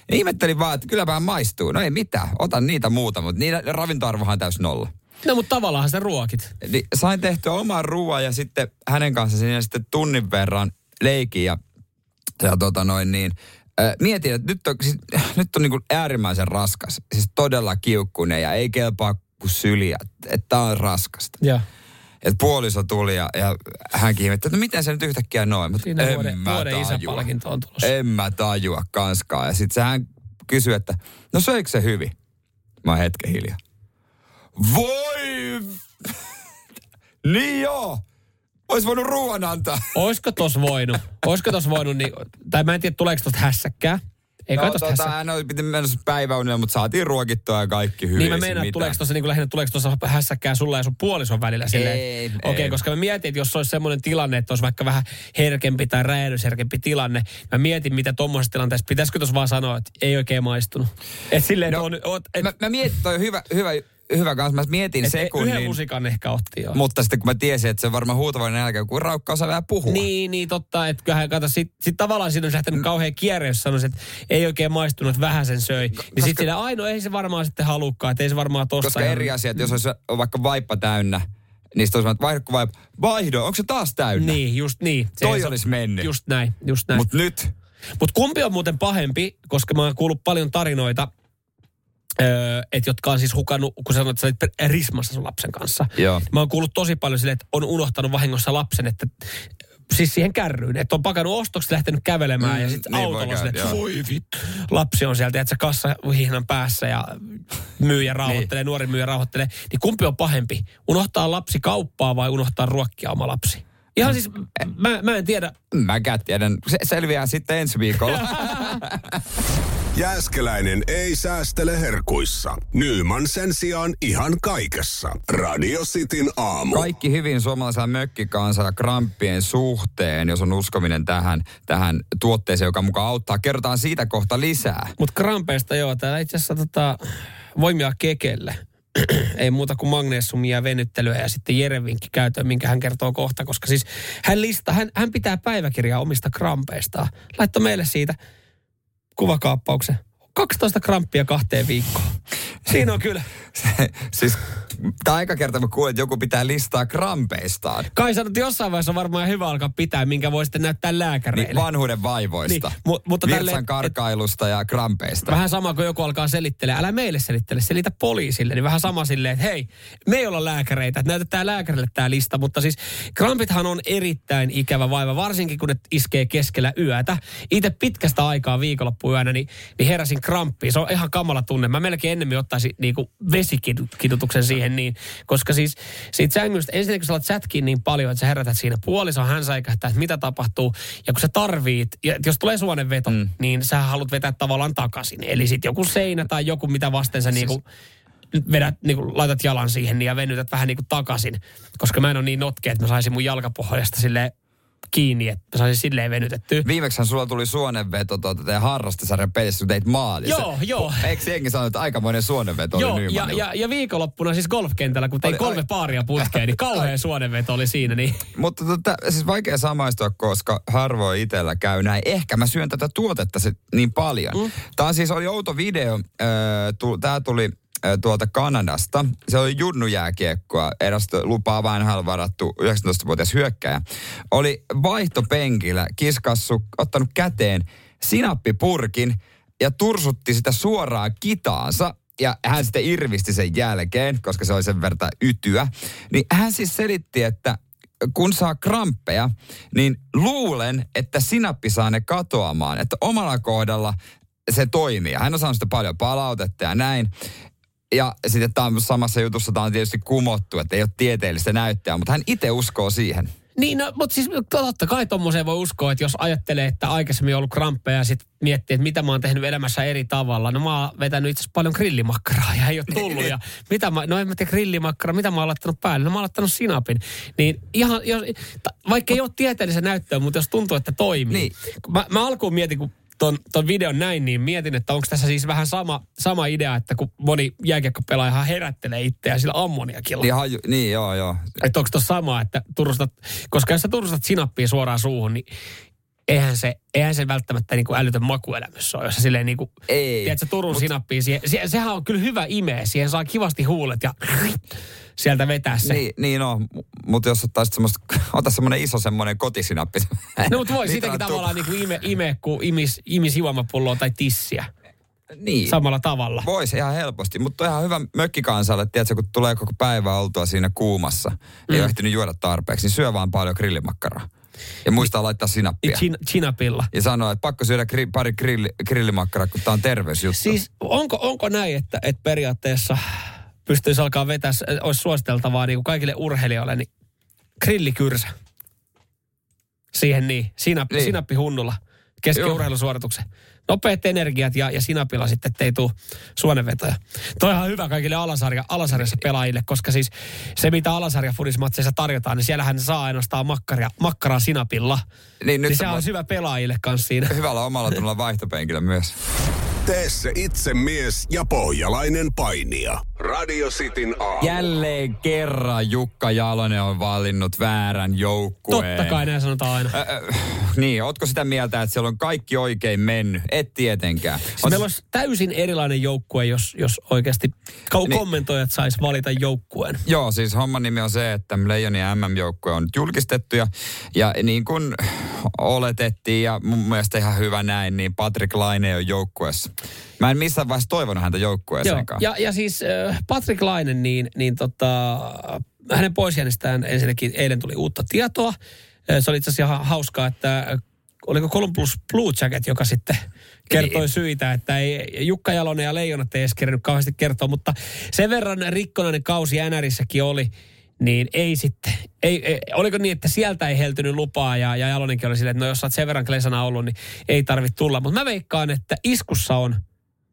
Ja ihmettelin vaan, että kylläpä maistuu. No ei mitään, otan niitä muuta, mutta niitä ravintoarvohan täys nolla. No mutta tavallaan sitä ruokit. Niin sain tehtyä oman ruoan ja sitten hänen kanssa siinä sitten tunnin verran leikin ja, ja tota noin niin, Ö, mietin, että nyt on, siis, nyt on niin kuin äärimmäisen raskas. Siis todella kiukkunen ja ei kelpaa kuin syliä. Että tää on raskasta. Joo. Että puoliso tuli ja, ja hänkin ihmetti, että no miten se nyt yhtäkkiä noin. Mutta Siinä en vuoden, mä vuoden tajua. on tulossa. En mä tajua kanskaan. Ja sitten hän kysyi, että no söikö se hyvin? Mä oon hetken hiljaa. Voi! niin joo! Ois voinut ruoan antaa. Oisko tos voinut? Oisko tos voinut, niin, tai mä en tiedä tuleeko tosta hässäkkää. Ei no, tota, hän oli piti mennä päiväunille, mutta saatiin ruokittua ja kaikki hyvin. Niin mä ei meinaan, tuleeko tuossa niin lähinnä tuleeko tuossa hässäkkää sulla ja sun puolison välillä silleen. Ei, Okei, okay, ei. koska mä mietin, että jos olisi semmoinen tilanne, että olisi vaikka vähän herkempi tai räjähdysherkempi tilanne, mä mietin, mitä tuommoisessa tilanteessa, pitäisikö tuossa vaan sanoa, että ei oikein maistunut. Et silleen, No, no, on, on, et, Mä, mä mietin, toi on hyvä, hyvä, hyvä kanssa. Mä mietin et, sekunnin. yhden musikan ehkä otti jo. Mutta sitten kun mä tiesin, että se on varmaan huutavainen nälkä, kun raukka osaa vähän puhua. Niin, niin totta, että kyllähän kato, sit, sit tavallaan siinä olisi lähtenyt kauhean kierre, jos sanoisi, että ei oikein maistunut, että vähän sen söi. Niin koska- sitten sillä aino, ei se varmaan sitten halukkaan, että ei se varmaan tossa. Koska eri asia, että jos olisi vaikka vaippa täynnä, niin sitten olisi vaihdo vaippa. Vaihdo, onko se taas täynnä? Niin, just niin. Se Toi olisi mennyt. Just näin, just näin. Mutta nyt, Mutta kumpi on muuten pahempi, koska mä oon kuullut paljon tarinoita, öö, että jotka on siis hukannut, kun sanoit, että sä olit rismassa sun lapsen kanssa. Joo. Mä oon kuullut tosi paljon silleen, että on unohtanut vahingossa lapsen, että siis siihen kärryyn, että on pakannut ostokset lähtenyt kävelemään Mm, ja sitten niin autolla joo. voi vittu. Lapsi on sieltä, että se kassa hihnan päässä ja myyjä rauhoittelee, nuori myyjä rauhoittelee. Niin kumpi on pahempi? Unohtaa lapsi kauppaa vai unohtaa ruokkia oma lapsi? Ihan siis, mä, mä en tiedä, mäkään tiedän, se selviää sitten ensi viikolla. Jääskeläinen ei säästele herkuissa. Nyman sen sijaan ihan kaikessa. Radio Cityn aamu. Kaikki hyvin suomalaisella mökkikansalla ja kramppien suhteen, jos on uskominen tähän, tähän tuotteeseen, joka mukaan auttaa. Kerrotaan siitä kohta lisää. Mutta krampeista joo, täällä itse asiassa tota, voimia kekelle. Ei muuta kuin magneesiumia ja venyttelyä ja sitten Jerevinkki käyttöön, minkä hän kertoo kohta, koska siis hän, lista, hän, hän pitää päiväkirjaa omista krampeistaan. Laittoi meille siitä kuvakaappauksen. 12 kramppia kahteen viikkoon. Siinä on kyllä. siis tämä aika kerta mä kuulin, että joku pitää listaa krampeistaan. Kai sanot, jossain vaiheessa on varmaan hyvä alkaa pitää, minkä voi sitten näyttää lääkäreille. Niin vanhuuden vaivoista. Niin, mu- mutta Virtsan tälleen, et- karkailusta ja krampeista. Vähän sama kuin joku alkaa selittelee, älä meille selittele, selitä poliisille. Niin vähän sama silleen, että hei, me ei olla lääkäreitä, että näytetään lääkärille tämä lista. Mutta siis krampithan on erittäin ikävä vaiva, varsinkin kun ne iskee keskellä yötä. Itse pitkästä aikaa viikonloppuyönä, niin, niin heräsin kramppiin. Se on ihan kamala tunne. Mä melkein ennemmin ottaisin niinku vesikidutuksen siihen niin, koska siis siitä sängystä, ensinnäkin kun sä alat niin paljon, että sä herätät siinä puolison, hän säikähtää, että mitä tapahtuu. Ja kun sä tarvit, ja jos tulee suonenveto, mm. niin sä haluat vetää tavallaan takaisin. Eli sitten joku seinä tai joku, mitä vasten sä niinku vedät, niinku, laitat jalan siihen niin ja venytät vähän niinku takaisin. Koska mä en ole niin notkea, että mä saisin mun jalkapohjasta sille kiinni, että saisin silleen venytettyä. Viimeksihän sulla tuli suonenveto tuota teidän harrastusarjan pelissä, kun teit maali. Joo, joo. Eikö jengi sanonut, että aikamoinen suonenveto Joo, oli ja, Nymanilla? ja, ja viikonloppuna siis golfkentällä, kun tein Oli- kolme ai- paaria putkeen, niin kauhean suonenveto oli siinä. Niin. Mutta tota, siis vaikea samaistua, koska harvoin itsellä käy näin. Ehkä mä syön tätä tuotetta se, niin paljon. Mm. Tämä siis oli outo video. Tämä tuli tuolta Kanadasta. Se oli junnujääkiekkoa. Eräs lupaa vain varattu 19-vuotias hyökkäjä. Oli vaihtopenkillä kiskassu, ottanut käteen sinappipurkin ja tursutti sitä suoraan kitaansa. Ja hän sitten irvisti sen jälkeen, koska se oli sen verran ytyä. Niin hän siis selitti, että kun saa kramppeja, niin luulen, että sinappi saa ne katoamaan. Että omalla kohdalla se toimii. Hän on saanut sitä paljon palautetta ja näin. Ja sitten tämä on samassa jutussa, tämä on tietysti kumottu, että ei ole tieteellistä näyttöä, mutta hän itse uskoo siihen. Niin, no, mutta siis totta kai tommoseen voi uskoa, että jos ajattelee, että aikaisemmin on ollut kramppeja ja sitten miettii, että mitä mä oon tehnyt elämässä eri tavalla. No mä oon vetänyt itse asiassa paljon grillimakkaraa ja ei ole tullut. ja mitä mä, no en mä tiedä grillimakkara, mitä mä oon laittanut päälle? No mä oon laittanut sinapin. Niin ihan, jos, ta- vaikka ei ole tieteellisen näyttöä, mutta jos tuntuu, että toimii. Niin. Mä, mä alkuun mietin, kun ton, ton videon näin, niin mietin, että onko tässä siis vähän sama, sama idea, että kun moni jääkiekkopelaaja herättelee itseään sillä ammoniakilla. Niin, haju, niin joo, joo. Että onko tuossa sama, että turustat, koska jos sä turustat sinappia suoraan suuhun, niin eihän se, eihän se välttämättä niin kuin älytön makuelämys ole, jos sä silleen niin kuin, Ei. tiedätkö, Turun Mut, sinappia, siihen, se, sehän on kyllä hyvä imeä, siihen saa kivasti huulet ja sieltä vetää se. Niin, niin no, mutta jos ottaisit semmoista, ota semmoinen iso semmoinen kotisinappi. No, mutta voi Litran siitäkin tupa. tavallaan niin kuin ime, ime kuin imis, imis juomapulloa tai tissiä. Niin. Samalla tavalla. Voisi ihan helposti, mutta ihan hyvä mökkikansalle, tiedätkö, kun tulee koko päivä oltua siinä kuumassa, mm. ei ole ehtinyt juoda tarpeeksi, niin syö vaan paljon grillimakkaraa. Ja muistaa laittaa sinappia. Chin, chinapilla. Ja sanoa, että pakko syödä gri, pari grilli, grillimakkaraa, kun tämä on terveysjuttu. Siis onko, onko näin, että, että periaatteessa pystyisi alkaa vetää, olisi suositeltavaa niin kuin kaikille urheilijoille, niin grillikyrsä. Siihen niin, sinappi, Niin. sinappi hunnulla kesken urheilusuorituksen. Nopeat energiat ja, ja sinapilla sitten, ettei tule suonenvetoja. Toi on hyvä kaikille alasarja, alasarjassa pelaajille, koska siis se, mitä alasarja fudismatseissa tarjotaan, niin siellähän saa ainoastaan makkaria, makkaraa sinapilla. Niin nyt Niin se on on hyvä pelaajille kanssa siinä. hyvällä omalla tunnolla vaihtopenkillä myös. Tee se itse mies ja pohjalainen painija. Radio Cityn aamu. Jälleen kerran Jukka Jalonen on valinnut väärän joukkueen. Totta kai näin sanotaan aina. Ö, ö, niin, ootko sitä mieltä, että siellä on kaikki oikein mennyt? Et tietenkään. Siis meillä olisi täysin erilainen joukkue, jos, jos oikeasti ko- Niin. kommentoijat sais valita joukkueen. Joo, siis homman nimi on se, että Leijonin MM-joukkue on nyt julkistettu ja, ja niin kuin oletettiin ja mun mielestä ihan hyvä näin, niin Patrick Laine on joukkueessa. Mä en missään vaiheessa toivonut häntä Joo. joukkueeseenkaan. Ja, ja siis äh, Patrick Lainen, niin, niin tota, hänen poisjäänestään ensinnäkin eilen tuli uutta tietoa. Se oli itse asiassa ihan hauskaa, että oliko Columbus Blue Jacket, joka sitten kertoi Niin. syitä, että ei Jukka Jalonen ja Leijonat ei edes kerännyt kauheasti kertoa, mutta sen verran rikkonainen kausi NRissäkin oli, niin ei sitten. Ei, ei, oliko niin, että sieltä ei heltynyt lupaa ja, ja Jalonenkin oli silleen, että no jos sä oot sen verran klesana ollut, niin ei tarvitse tulla. Mutta mä veikkaan, että iskussa on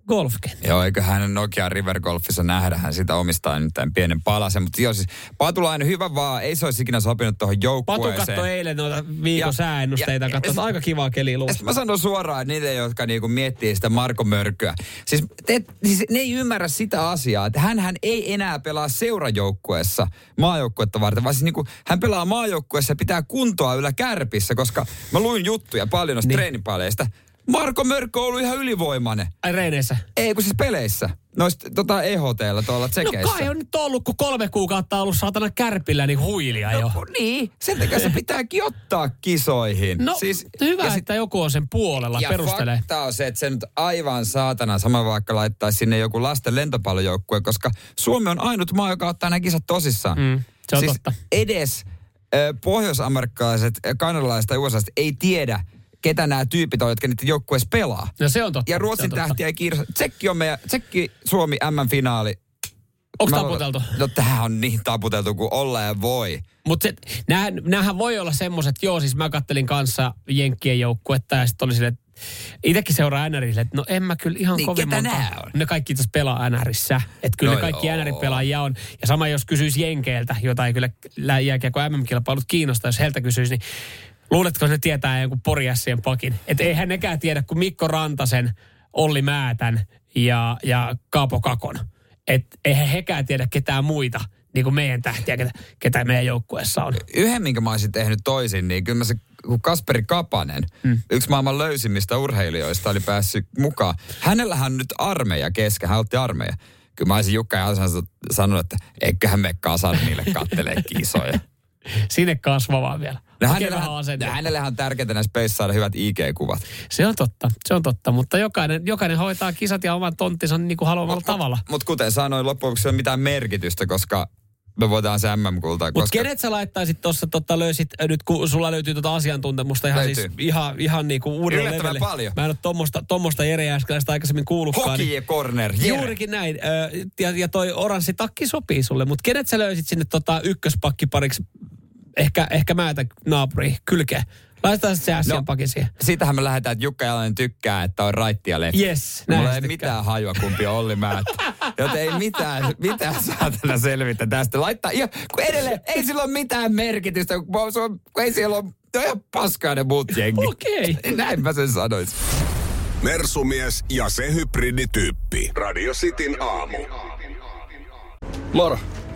golfkenttä. Joo, eiköhän Nokia River Golfissa nähdä, hän sitä omistaa nyt tämän pienen palasen. Mutta joo, siis Patulainen hyvä vaan, ei se olisi ikinä sopinut tuohon Patu joukkueeseen. katsoi eilen noita viikon Ja- sääennusteita, ja- katsoi, aika kivaa keliä Ja luvassa. mä sanon suoraan, niitä, jotka niinku miettii sitä Marko Mörkyä. Siis, te, siis ne ei ymmärrä sitä asiaa, että hän ei enää pelaa seurajoukkueessa maajoukkuetta varten, vaan siis niinku, hän pelaa maajoukkueessa ja pitää kuntoa yllä kärpissä, koska mä luin juttuja paljon noista niin. treenipaleista. Marko Mörkö on ollut ihan ylivoimainen. Ai reineissä. Ei, kun siis peleissä. Noista tota EHTllä tuolla No tsekeissä. kai on nyt ollut, kun kolme kuukautta ollut saatana kärpillä, niin huilia jo. No, niin, sen takia se pitääkin ottaa kisoihin. No siis, hyvä, ja sit- että joku on sen puolella, ja perustelee. fakta on se, että se nyt aivan saatana sama vaikka laittaa sinne joku lasten lentopallojoukkue, koska Suomi on ainut maa, joka ottaa nämä kisat tosissaan. Mm, se on siis totta. edes ö, kanadalaiset tai USA ei tiedä, ketä nämä tyypit on, jotka niitä joukkueessa pelaa. No se on totta. Ja Ruotsin tähtiä ei kiinnosta. Tsekki on meidän, Tsekki Suomi M-finaali. Onko taputeltu? No tämähän on niin taputeltu kuin olla ja voi. Mutta näähän, näähän voi olla semmoiset, joo siis mä kattelin kanssa Jenkkien joukkuetta ja sitten oli silleen, että itsekin seuraa NRille, että no en mä kyllä ihan Niin, kovin monta. on? Ne kaikki itse pelaa NRissä. Että kyllä No ne kaikki. NR-pelaajia on. Ja sama jos kysyisi Jenkeiltä, jota ei kyllä jääkiekko MM-kilpailut kiinnosta, jos heiltä kysyisi, niin luuletko ne tietää jonkun Poriassien pakin? Että eihän nekään tiedä kuin Mikko Rantasen, Olli Määtän ja, ja Kaapo Kakon. Että eihän hekään tiedä ketään muita, niin kuin meidän tähtiä, ketä, ketä meidän joukkueessa on. yhden, minkä mä olisin tehnyt toisin, niin kyllä mä se, kun Kasperi Kapanen, mm. yksi maailman löysimmistä urheilijoista, oli päässyt mukaan. Hänellähän nyt armeija kesken, hän otti armeija. Kyllä mä olisin Jukka Jalsan sanonut, että eiköhän me kasan niille kattelee kisoja. Sinne kasvavaa vielä. No hänellähän, hänellähän on tärkeää näissä peissä saada hyvät IG-kuvat. Se on totta, se on totta. Mutta jokainen, jokainen hoitaa kisat ja oman tonttinsa niin kuin haluamalla tavalla. Mutta kuten sanoin, loppujen lopuksi ei ole mitään merkitystä, koska me voidaan se MM-kultaa. Mutta Koska... kenet sä laittaisit tuossa, tota, löysit, äh, nyt kun sulla löytyy tuota asiantuntemusta ihan, Löytyy. siis, ihan, ihan niin kuin uudelle Yllättävän levelle. paljon. Mä en ole tommosta, tommosta Jere Jääskeläistä aikaisemmin kuullutkaan. Hoki niin- ja corner. Jere. Juurikin näin. Ö, Ja, ja toi oranssi takki sopii sulle. Mutta kenet sä löysit sinne tota ykköspakkipariksi? Ehkä, ehkä määtä naapuri kylkeen. Laitetaan se asian No. pakin siihen. Siitähän me lähdetään, että Jukka Jalonen tykkää, että on raitti ja lefti. Yes, Mulla näin ei se mitään hajua, kumpi on Olli Määttä. Joten ei mitään, mitään saatana selvitä tästä. Laittaa, ja, kun edelleen ei sillä ole mitään merkitystä, kun, on, kun ei siellä ole, ne on ihan paskaa ne muut jengit. Okei. Näin mä sen sanoisin. Mersumies ja se hybridityyppi. Radio Cityn aamu. Moro,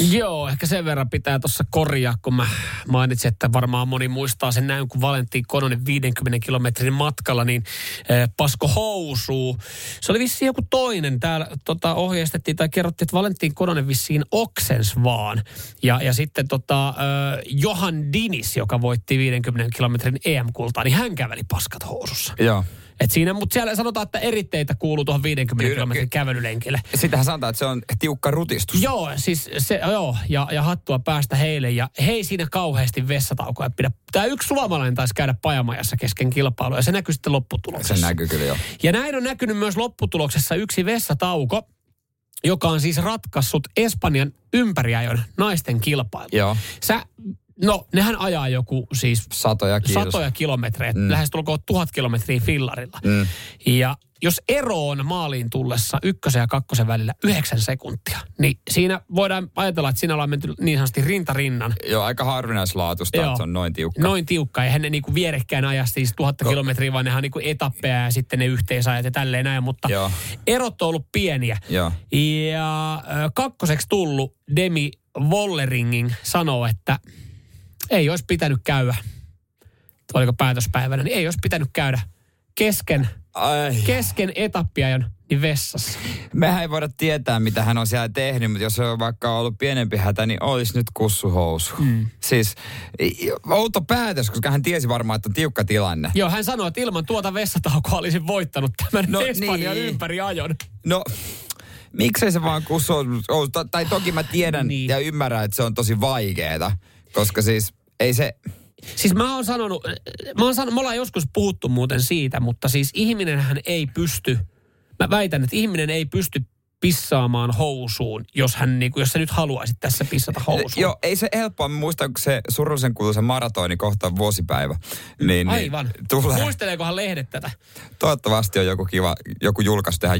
Joo, ehkä sen verran pitää tuossa korjaa, kun mä mainitsin, että varmaan moni muistaa sen näin, kun Valentin Kononen 50 kilometrin matkalla, niin eh, pasko housuu. Se oli vissiin joku toinen. Täällä tota, ohjeistettiin tai kerrottiin, että Valentin Kononen vissiin oksens vaan. Ja, ja sitten tota, eh, Johan Dinis, joka voitti 50 kilometrin EM-kultaa, niin hän käveli paskat housussa. Joo. Et siinä, mutta siellä sanotaan, että eritteitä kuuluu tuohon 50 Kyllä, kilometrin kävelylenkille. Sitähän sanotaan, että se on tiukka rutistus. Joo, siis se, joo, ja, ja hattua päästä heille. Ja hei siinä kauheasti vessataukoja pidä. Tämä yksi suomalainen taisi käydä pajamajassa kesken kilpailua, ja se näkyy sitten lopputuloksessa. Se näkyy kyllä joo. Ja näin on näkynyt myös lopputuloksessa yksi vessatauko, joka on siis ratkaissut Espanjan ympäriajon naisten kilpailu. Joo. Sä, no nehän ajaa joku siis Satoja satoja kilometrejä, Mm. lähes tulkoon tuhat kilometriä fillarilla. Mm. Ja jos ero on maaliin tullessa ykkösen ja kakkosen välillä yhdeksän sekuntia, niin siinä voidaan ajatella, että siinä ollaan menty niin sanotusti rintarinnan. Joo, aika harvinaislaatusta, Joo. että se on noin tiukka. Noin tiukka. Ja ne niinku vierekkäin ajaa siis tuhatta kilometriä, vaan nehän on niinku etappeja ja sitten ne yhteisajat ja tälleen näin. Mutta Joo. erot on ollut pieniä. Joo. Ja kakkoseksi tullut Demi Wolleringin sanoo, että ei olisi pitänyt käydä, oliko päätöspäivänä, niin ei olisi pitänyt käydä kesken, Ai. kesken etappiajon niin vessassa. Mehän ei voida tietää, mitä hän on siellä tehnyt, mutta jos se on vaikka ollut pienempi hätä, niin olisi nyt kussuhousu. Mm. Siis outo päätös, koska hän tiesi varmaan, että on tiukka tilanne. Joo, hän sanoi, että ilman tuota vessataukoa olisin voittanut tämän No Espanjan niin. niin. ympäri ajon. No, miksei se vaan kussu Tai toki mä tiedän Niin. ja ymmärrän, että se on tosi vaikeeta, koska siis ei se... Siis mä oon sanonut, mä oon sanonut, me ollaan joskus puhuttu muuten siitä, mutta siis ihminenhän ei pysty, mä väitän, että ihminen ei pysty pissaamaan housuun, jos hän niinku, jos sä nyt haluaisit tässä pissata housuun. Joo, ei se helppoa. Mä muistan, kun se surullisen kuuluisa maratoni kohta vuosipäivä. Niin, Aivan. Niin, tulee. Muisteleekohan lehdet tätä? Toivottavasti on joku kiva, joku julkaisu tehdä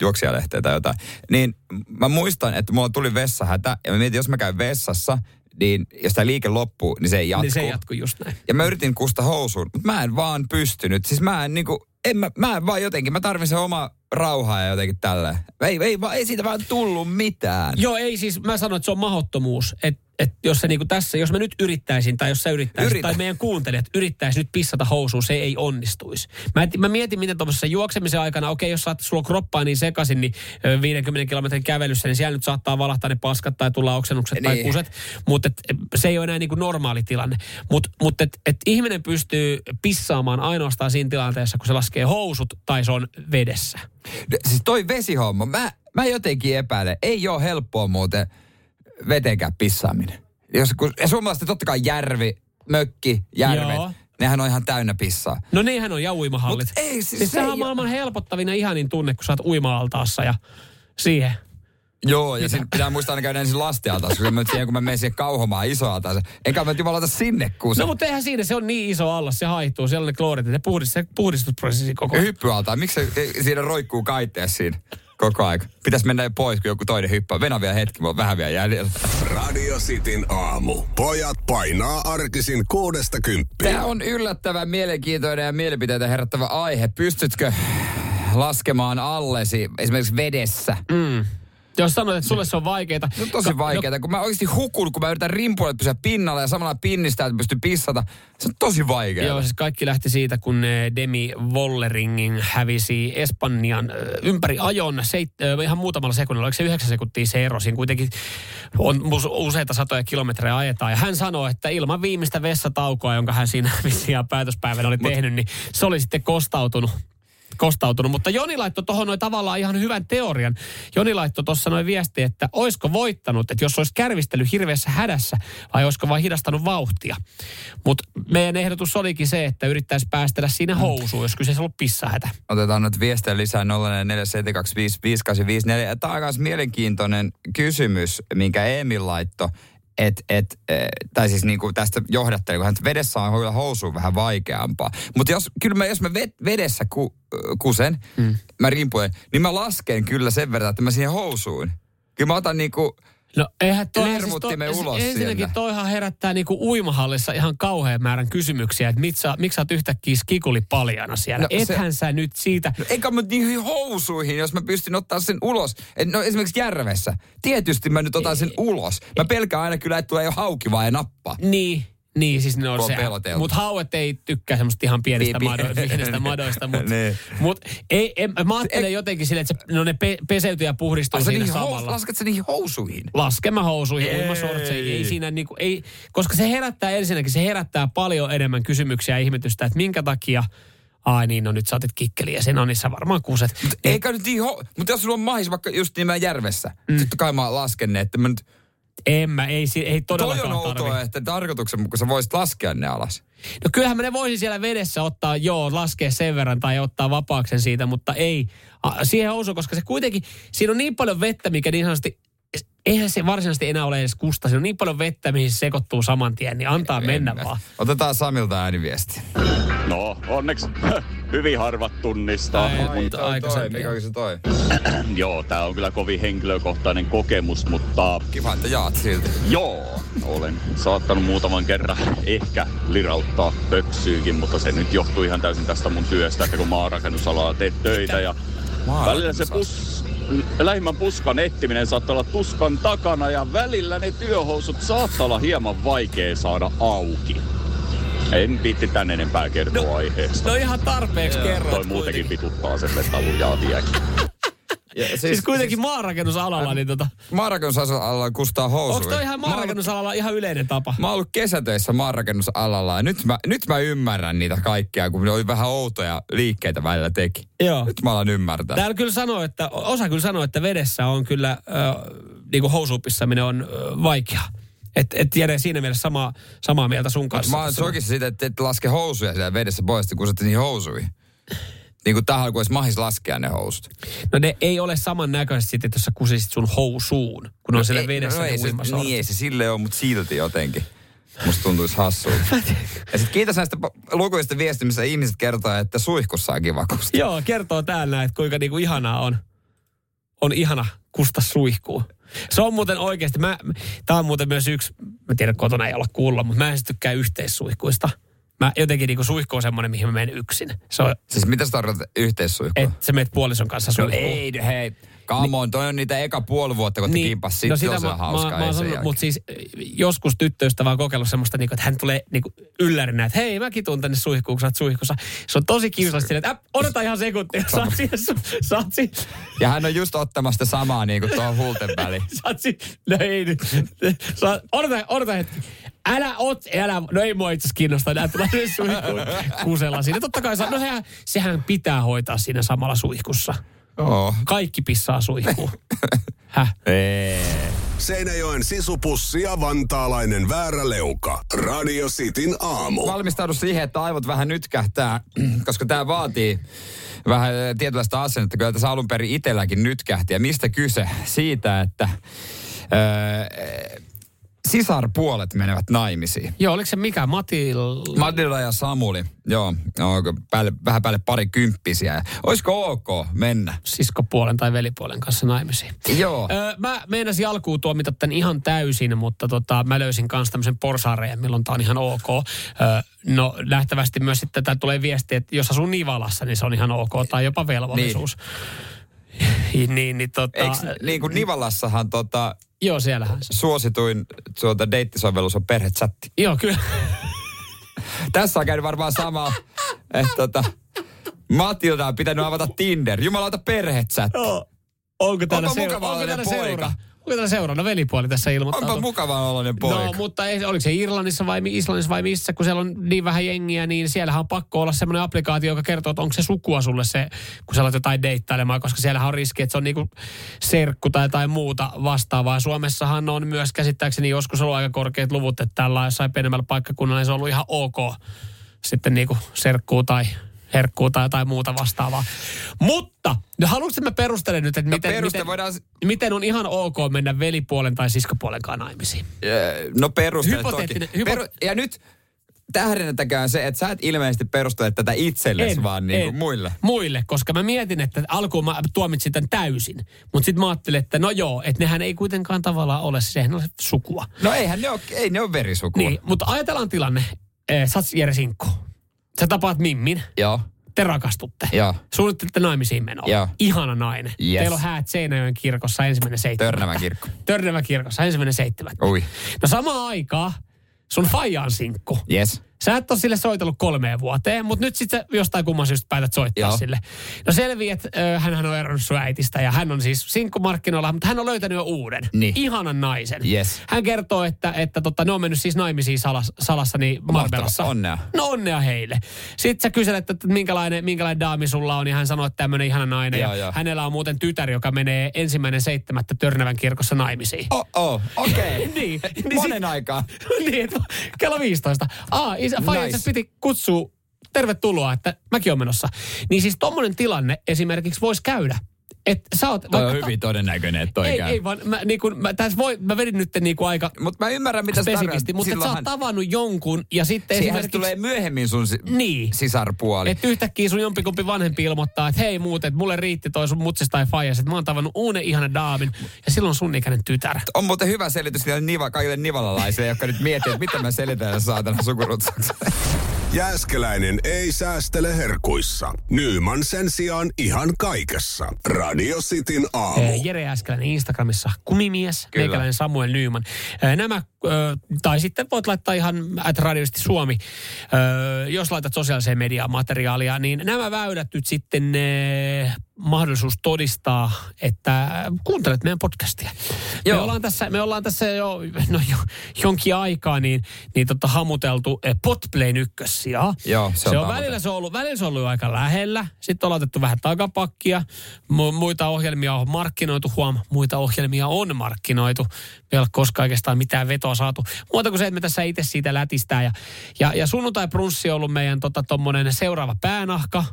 juoksijalehteä tai jotain. Niin mä muistan, että mulla tuli vessahätä ja mä mietin, jos mä käyn vessassa, niin jos tämä liike loppuu, niin se ei jatku. Niin se ei jatku just näin. Ja mä yritin kusta housuun, mutta mä en vaan pystynyt. Siis mä en niinku, en mä, mä en vaan jotenkin, mä tarvin se oma rauhaa ja jotenkin tälleen. Ei, ei, vaan, ei siitä vaan tullut mitään. Joo, ei siis, mä sanoin, että se on mahottomuus. Että et jos se niinku tässä, jos mä nyt yrittäisin, tai jos sä yrittäisit, Yritä. tai meidän kuuntelijat yrittäisi nyt pissata housuun, se ei onnistuisi. Mä, et, mä mietin, miten tuommoisessa juoksemisen aikana, okei, jos saat, sulla kroppaa niin sekaisin, niin ö, 50 kilometrin kävelyssä, niin siellä nyt saattaa valahtaa ne paskat tai tulla oksennukset tai Niin. kuset. Mutta se ei ole enää niinku normaali tilanne. Mutta mut et, et ihminen pystyy pissaamaan ainoastaan siinä tilanteessa, kun se laskee housut tai se on vedessä. Siis toi vesihomma, mä, mä jotenkin epäilen. Ei ole helppoa muuten vetenkään pissaaminen. Jos, kun, ja suomalaiset totta kai järvi, mökki, järvet, Joo. nehän on ihan täynnä pissaa. No nehän on ja uimahallit. Mut ei, siis siis se on maailman helpottavin ja ihanin tunne, kun sä oot uima-altaassa ja siihen. Joo, ja sitten pitää muistaa aina käydä ensin lastialtaassa, koska mä siihen, kun mä menen siihen kauhomaan isoaltaansa. Enkä mä jumalata sinne, kun se No mutta eihän siinä, se on niin iso allas, se haihtuu, siellä on ne kloorit, ne puhdist, se puhdistusprosessi koko ajan. hyppyaltaan. Miksi se siinä roikkuu kaitteessa siinä koko aika? Pitäisi mennä jo pois, kun joku toinen hyppää. Venä vielä hetki, mulla on vähän vielä jäljellä. Radio Cityn aamu. Pojat painaa arkisin kuudesta kymppiä. Tämä on yllättävän mielenkiintoinen ja mielipiteitä herättävä aihe. Pystytkö laskemaan allesi esimerkiksi vedessä? Mm. Jos sanoit, että sulle se on vaikeeta. On tosi vaikeaa, kun mä oikeasti hukun, kun mä yritän rimpuilla pysyä pinnalla ja samalla pinnistää, että pystyn pissata. Se on tosi vaikeaa. Joo, siis kaikki lähti siitä, kun eh, Demi Wolleringin hävisi Espanjan eh, ympäri ajon seit, eh, ihan muutamalla sekunnilla. Oliko se yhdeksän sekuntia se ero? Siinä kuitenkin on useita satoja kilometrejä ajetaan. Ja hän sanoi, että ilman viimeistä vessataukoa, jonka hän siinä vissiin päätöspäivänä oli tehnyt, niin se oli sitten kostautunut kostautunut. Mutta Joni laittoi tuohon noin tavallaan ihan hyvän teorian. Joni laittoi tuossa noin viesti, että oisko voittanut, että jos olisi kärvistely hirveässä hädässä vai olisiko vain hidastanut vauhtia. Mutta meidän ehdotus olikin se, että yrittäisi päästellä siinä housuun, jos kyseessä on ollut pissahätä. Otetaan nyt viestejä lisää 0447255854. Tämä on myös mielenkiintoinen kysymys, minkä Emil laittoi. Et, et, eh, tai siis niinku tästä johdatteli, kun vedessä on kyllä housuun vähän vaikeampaa. Mutta jos, kyllä mä, jos mä ved, vedessä ku, kusen, mm. mä rimpujen, niin mä lasken kyllä sen verran, että mä siihen housuun. Kyllä mä otan niinku, No eihän toi, Lermuttimen siis ulos Ensinnäkin sieltä. toihan herättää niinku uimahallissa ihan kauhean määrän kysymyksiä, että miksi sä, miksi sä oot yhtäkkiä skikuli paljana siellä. No No, se- Ethän sä nyt siitä... No eikä mä niihin housuihin, jos mä pystyn ottaa sen ulos. Et no esimerkiksi järvessä. Tietysti mä nyt otan sen ulos. Mä pelkään aina kyllä, että tulee jo hauki vai nappaa. Niin, niin siis ne on Kun se. peloteltu. Mutta hauet ei tykkää semmoista ihan pienistä, Pi- pi- mado, pienistä madoista. Mutta Niin. mut ei, en, mä ajattelen jotenkin silleen, että se, no ne pe, peseytyy ja puhdistuu Ai siinä niihin hous, samalla. lasket sä niihin housuihin? Laskemahousuihin, Ei. uimasortseihin, ei siinä niinku, ei, koska se herättää ensinnäkin, se herättää paljon enemmän kysymyksiä ja ihmetystä, että minkä takia, ai niin, no nyt sä otit kikkeliä, sen on niissä varmaan kuuset. Eikä nyt niin ho- Mutta jos sulla on mahis vaikka just nimellä järvessä, mm. sitten kai mä lasken ne, että mä nyt... En mä, ei, ei Toi on todellakaan outoa, tarvi. että tarkoituksen mukaan sä voisit laskea ne alas. No kyllähän mä ne voisin siellä vedessä ottaa, joo, laskea sen verran tai ottaa vapaaksen siitä, mutta ei a, siihen housuun, koska se kuitenkin, siinä on niin paljon vettä, mikä niin sanotusti, eihän se varsinaisesti enää ole edes kusta. Siinä on niin paljon vettä, mihin se sekoittuu saman tien, niin antaa mennä vaan. Otetaan Samilta ääniviesti. No, onneksi hyvin harvat tunnistaa. Ai, mutta aikaisemmin. Mikä oli se toi? Joo, tää on kyllä kovin henkilökohtainen kokemus, mutta Kiva, että jaat silti. joo, olen saattanut muutaman kerran ehkä lirauttaa pöksyykin, mutta se nyt johtuu ihan täysin tästä mun työstä, että kun maanrakennusalalla teet töitä ja välillä se pus, lähimmän puskan etsiminen saattaa olla tuskan takana ja välillä ne työhousut saattaa olla hieman vaikea saada auki. En viitti tän enempää kertoa no, aiheesta. No ihan tarpeeksi kerroit Toi muutenkin vituttaa sen, että lujaa tiekin. Ja, Siis, siis kuitenkin maanrakennusalalla, niin tota, Maanrakennusalalla kustaa housuja. onko toi ihan maanrakennusalalla ihan yleinen tapa? Mä oon ollut kesätöissä maanrakennusalalla ja nyt mä, nyt mä ymmärrän niitä kaikkia, kun ne oli vähän outoja liikkeitä välillä teki. Joo. Nyt mä alan ymmärtää. Täällä kyllä sanoo, että, osa kyllä sanoo, että vedessä on kyllä, äh, niin kuin housuupissaminen on äh, vaikeaa. Et, et Jere siinä mielessä sama, samaa mieltä sun kanssa. Mä oon sokissa siitä, että et laske housuja siellä vedessä pois, kun sä niihin housuihin. Niin kuin tähän, olisi mahis laskea ne housut. No ne ei ole saman näköiset sitten, että jos sä kusisit sun housuun, kun on siellä ei, vedessä no ei se. Niin ei se sille ole, mutta silti jotenkin. Musta tuntuisi hassulta. ja sit kiitos näistä lukuista viestistä, missä ihmiset kertoo, että suihkussa on kiva kustaa. Joo, kertoo täällä, että kuinka niinku ihanaa on, on ihana kusta suihkuun. Se on muuten oikeasti, mä, tää on muuten myös yksi, mä tiedän kotona ei olla kuulla, mutta mä en tykkää yhteissuihkuista. Mä jotenkin niinku suihku on semmoinen, mihin mä menen yksin. Se on, Siis mitä sä tarkoitat yhteissuihkua? että sä menet puolison kanssa No suihkuun. ei, hei. Come on, toi on niitä eka puoli vuotta, kun niin, kimpas. Sitten no sitä se on mä, hauskaa. mä, mä sanonut, mutta siis joskus tyttöystä vaan kokeillut semmoista, niinku, että hän tulee niinku yllärinä, että hei mäkin tuun tänne suihkuun, kun sä oot suihkussa. Se on tosi kiusallista että äh, odota ihan sekunti, sä oot siinä, su- sä oot siinä, Ja hän on just ottamasta samaa niin kuin tuohon huulten väliin. sä oot siinä, no ei nyt, sä oot, odota, odota hetki. Älä ot, älä, no ei mua itse kiinnosta enää tulla sinne suihkuun kusella siinä. Totta kai no sehän, sehän pitää hoitaa siinä samalla suihkussa. Joo. Kaikki pissaa suihkuun. Häh? Ei. Seinäjoen sisupussi ja vantaalainen vääräleuka. Radio Cityn aamu. Valmistaudu siihen, että aivot vähän nytkähtää, koska tämä vaatii vähän eh, tietynlaista asennetta. Kyllä tässä alun perin itselläkin nytkähti. Ja mistä kyse? Siitä, että öö, sisarpuolet menevät naimisiin. Joo, oliko se mikä? Matil... Madilla ja Samuli, joo, onko päälle, vähän päälle pari kymppisiä. Olisiko ok mennä? siskopuolen tai velipuolen kanssa naimisiin. Joo. Öö, mä meinasin alkuun tuomita tämän ihan täysin, mutta tota, mä löysin kanssa tämmöisen porsaareen, milloin tää on ihan ok. Öö, no nähtävästi myös sitten tää tulee viesti, että jos asuu Nivalassa, niin se on ihan ok, tai jopa velvollisuus. Niin, niin, niin tota, Eikö, niin kuin Nivalassahan tota, Joo, siellähän se. suosituin tuota deittisovellus on perhechatti. Joo, kyllä. Tässä on käynyt varmaan sama, että tota, Matilda on pitänyt avata Tinder. Jumalauta perhechatti. Joo. Onko täällä, Onpa seura- onko täällä poika. seura? Onko täällä seuraava velipuoli tässä ilmoittautunut? Onpa mukava oloinen poika. No, mutta ei, oliko se Irlannissa vai Islannissa vai missä, kun siellä on niin vähän jengiä, niin siellähän on pakko olla semmoinen applikaatio, joka kertoo, että onko se sukua sulle se, kun sä alat jotain deittailemaan, koska siellähän on riski, että se on niinku serkku tai jotain muuta vastaavaa. Suomessahan on myös käsittääkseni joskus ollut aika korkeat luvut, että tällä jossain pienemmällä paikkakunnalla niin se on ollut ihan ok sitten niinku serkkuu tai herkkuu tai jotain muuta vastaavaa. Mutta, no haluatko että mä perustelen nyt, että miten, peruste miten, voidaan- miten on ihan ok mennä velipuolen tai siskopuolen kanssa naimisiin? No perustele toki. hypo- Peru- ja nyt tähdennetäkään se, että sä et ilmeisesti perustele tätä itsellesi, vaan niin kuin muille. Muille, koska mä mietin, että alkuun mä tuomitsin tämän täysin. Mutta sitten mä ajattelin, että no joo, että nehän ei kuitenkaan tavallaan ole, sehän on sukua. No eihän ne ole, ei ne ole verisukua. Niin, mutta ajatellaan tilanne. Sä oot Jere Sinkku. Sä tapaat Mimmin. Joo. Te rakastutte. Joo. Suunnittelette naimisiin menoa. Joo. Ihana nainen. Yes. Teillä on häät Seinäjoen kirkossa ensimmäinen seitsemättä. Törnävä kirkko. Törnävä kirkossa ensimmäinen seitsemättä. Ui. No samaan aikaan sun faija on sinkku. Yes. Sä et ole sille soitellut kolmeen vuoteen, mutta nyt sitten jostain kumman syystä päätät soittaa Joo. sille. No selvii, että hänhän on eronnut sun äitistä ja hän on siis sinkkumarkkinoilla, mutta hän on löytänyt jo uuden. Niin. Ihanan naisen. Yes. Hän kertoo, että, että tota, ne on mennyt siis naimisiin salas, salassa niin Marbellassa. Onnea. No onnea heille. Sitten sä kyselet, että minkälainen, minkälainen daami sulla on, ja hän sanoo, että tämmöinen ihana nainen. Joo, ja joo. hänellä on muuten tytär, joka menee ensimmäinen seitsemättä Törnävän kirkossa naimisiin. Oh, oh okei. niin. niin Monen sit- aikaa. niin, kello 15. Aa, isä, faija Nice. nice. piti kutsua tervetuloa, että mäkin olen menossa. Niin siis tommonen tilanne esimerkiksi voisi käydä. Että sä oot... Toi vaikka on hyvin todennäköinen, että toi ei, käy. ei vaan, mä, niin kun, mä, tässä voi, mä vedin nyt niin kuin aika Mutta mä ymmärrän, mitä spesifisti, mutta et sä oot Silloinhan- tavannut jonkun ja sitten Siihen esimerkiksi... tulee myöhemmin sun si- Niin. sisarpuoli. Että yhtäkkiä sun jompikumpi vanhempi ilmoittaa, että hei muuten, että mulle riitti toi sun mutsista tai faijas, että mä oon tavannut uuden ihanan daamin ja silloin sun ikäinen tytär. On muuten hyvä selitys niille niva, kaikille nivalalaisille, jotka nyt miettii, että mitä mä selitän saatana sukurutsakselle. Jääskeläinen ei säästele herkuissa. Nyman sen sijaan ihan kaikessa. Radio Cityn aamu. Eh, Jere Äskeläinen Instagramissa kumimies, Kyllä. meikäläinen Samuel Nyman. Eh, Nämä, ö, tai sitten voit laittaa ihan at radiosti Suomi, Ö, jos laitat sosiaaliseen mediaan materiaalia, niin nämä väylät nyt sitten eh, mahdollisuus todistaa, että kuuntelet meidän podcastia. Me Joo. ollaan, tässä, me ollaan tässä jo, no jo jonkin aikaa niin, niin tota hamuteltu eh, Podplayn ykkössijaa. Joo, se on se on hamuteltu. välillä se on ollut, välillä se on ollut aika lähellä. Sitten ollaan otettu vähän takapakkia. Mu- muita ohjelmia on markkinoitu, huom, muita ohjelmia on markkinoitu. Me ei ole koskaan oikeastaan mitään vetoa saatu. Muuta kuin se, että me tässä itse siitä lätistään. Ja, ja, ja sunnuntai prunssi on ollut meidän tota, seuraava päänahka.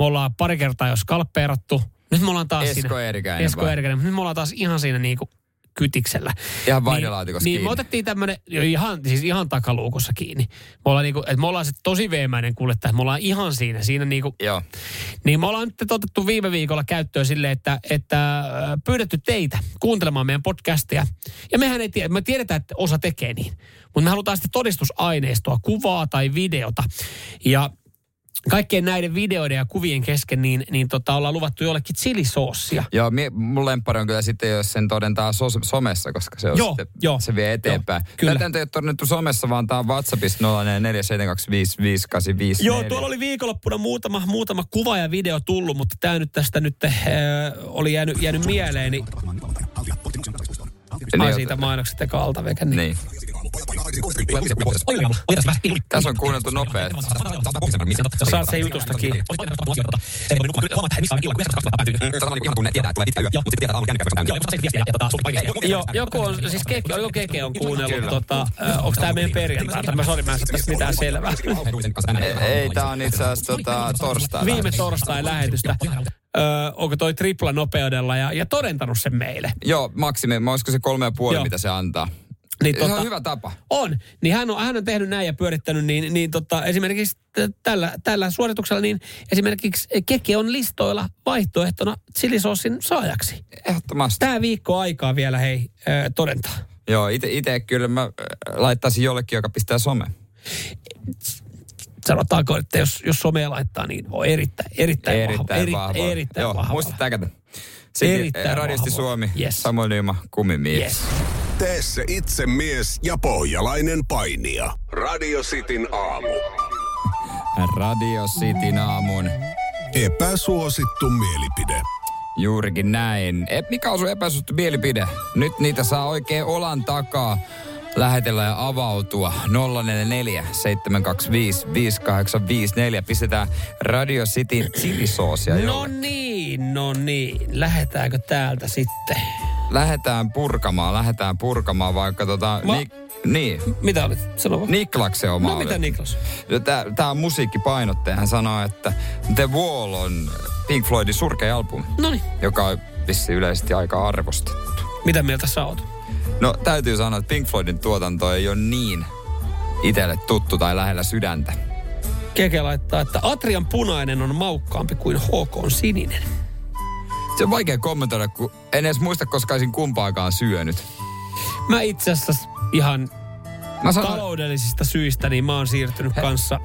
Me ollaan pari kertaa jo skalppeerattu. Nyt me ollaan taas Esko siinä. Eerikäinen Esko vai? Eerikäinen. Nyt me ollaan taas ihan siinä niinku kytiksellä. Ihan vaihdelaatikossa niin, niin, kiinni. me otettiin tämmönen, jo ihan, siis ihan takaluukossa kiinni. Me ollaan, niinku, että me ollaan se tosi veemäinen kuljettaja. Me ollaan ihan siinä. Siinä niinku, Joo. niin me ollaan nyt otettu viime viikolla käyttöön sille, että, että pyydetty teitä kuuntelemaan meidän podcastia. Ja mehän ei tiedä, me tiedetään, että osa tekee niin. Mutta me halutaan sitten todistusaineistoa, kuvaa tai videota. Ja kaikkien näiden videoiden ja kuvien kesken, niin, niin tota, ollaan luvattu jollekin chilisoossia. Joo, mie, mun lemppari on kyllä sitten, jos sen todentaa sos, somessa, koska se, on Joo, sitten, joo, se vie eteenpäin. joo, kyllä. Tätä nyt ei ole todennettu somessa, vaan tämä on WhatsAppissa 0472558554. Joo, tuolla oli viikonloppuna muutama, muutama kuva ja video tullut, mutta tämä nyt tästä nyt äh, oli jäänyt, jäänyt mieleeni. Niin, Ai siitä mainokset eka alta vekä. Niin. Niin. Tässä on kuunneltu nopeasti. Saat se jutusta kiinni. Joo, joku on, siis Keke, oliko Keke on kuunnellut, tota, onko tämä meidän perjantai? Mä sori, mä en saa tästä mitään selvää. Ei, tää on itse asiassa tota, torstai. Viime torstain lähetystä. Ö, onko toi tripla nopeudella ja, ja todentanut sen meille. Joo, maksimi, olisiko se kolme ja puoli, Joo. mitä se antaa. Niin, Se on hyvä tapa. On. Niin hän on, hän on tehnyt näin ja pyörittänyt, niin, niin tota, esimerkiksi tällä, tällä suorituksella, niin esimerkiksi Keke on listoilla vaihtoehtona chilisoosin saajaksi. Ehdottomasti. Tämä viikko aikaa vielä, hei, ö, todentaa. Joo, ite kyllä mä äh, laittaisin jollekin, joka pistää some. Sanotaanko, että jos, jos somea laittaa, niin on erittäin, erittäin, Erittäin vahva. vahva. Eri, erittäin Joo, vahva. muista. Sekin Erittäin Radisti vahva. Suomi, Yes. Samuel Nyma, kumimies. Yes. Tee se itse mies ja pohjalainen painija. Radio Cityn aamu. Radio Cityn aamun. Epäsuosittu mielipide. Juurikin näin. E, mikä on sun epäsuosittu mielipide? Nyt niitä saa oikein olan takaa lähetellä ja avautua. 044 725 5854. Pistetään Radio Cityn chilisoosia No jolle. niin, no niin. Lähetäänkö täältä sitten? Lähetään purkamaan, lähetään purkamaan vaikka tota... Ma- Ni- niin. Mitä olit? Sano vaan. Niklaksen oma No oli. mitä Niklas? Tää, tää on. Hän sanoo, että The Wall on Pink Floydin surkea albumi, No niin. joka on vissiin yleisesti aika arvostettu. Mitä mieltä sä oot? No täytyy sanoa, että Pink Floydin tuotanto ei ole niin itselle tuttu tai lähellä sydäntä. Keke laittaa, että Atrian punainen on maukkaampi kuin HK on sininen. Se on vaikea kommentoida, kun en edes muista, koska olisin kumpaakaan syönyt. Mä itse asiassa ihan Mä sanon, taloudellisista syistä, niin mä oon siirtynyt kanssa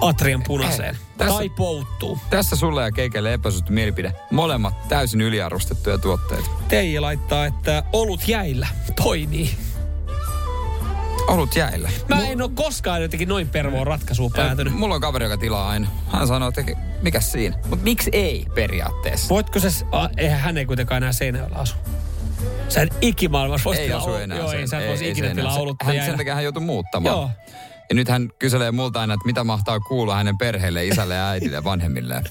Atrian punaiseen. Hei, tässä- Tai pouttuu. tässä sulle ja Keikelle epäsuosittu mielipide. Molemmat täysin yliarvostettuja tuotteita. Teija laittaa, että olut jäillä toimii. Olut jäillä. Mä en oo koskaan jotenkin noin pervoon ratkaisuun päätynyt. Mulla on kaveri, joka tilaa aina. Hän sanoo, että mikä siinä. Mutta miksi ei periaatteessa? Voitko se, a, eihän hän ei kuitenkaan enää Seinäjoella asu. Sä en ikimaailmassa voisi ei tilaa asu ol- enää. Joo, sen- ei, sä voisi ikinä tilaa olutta hän. Sen takia hän joutui muuttamaan. Joo. Ja nyt hän kyselee multa aina, että mitä mahtaa kuulla hänen perheelle, isälle ja äidille ja vanhemmille.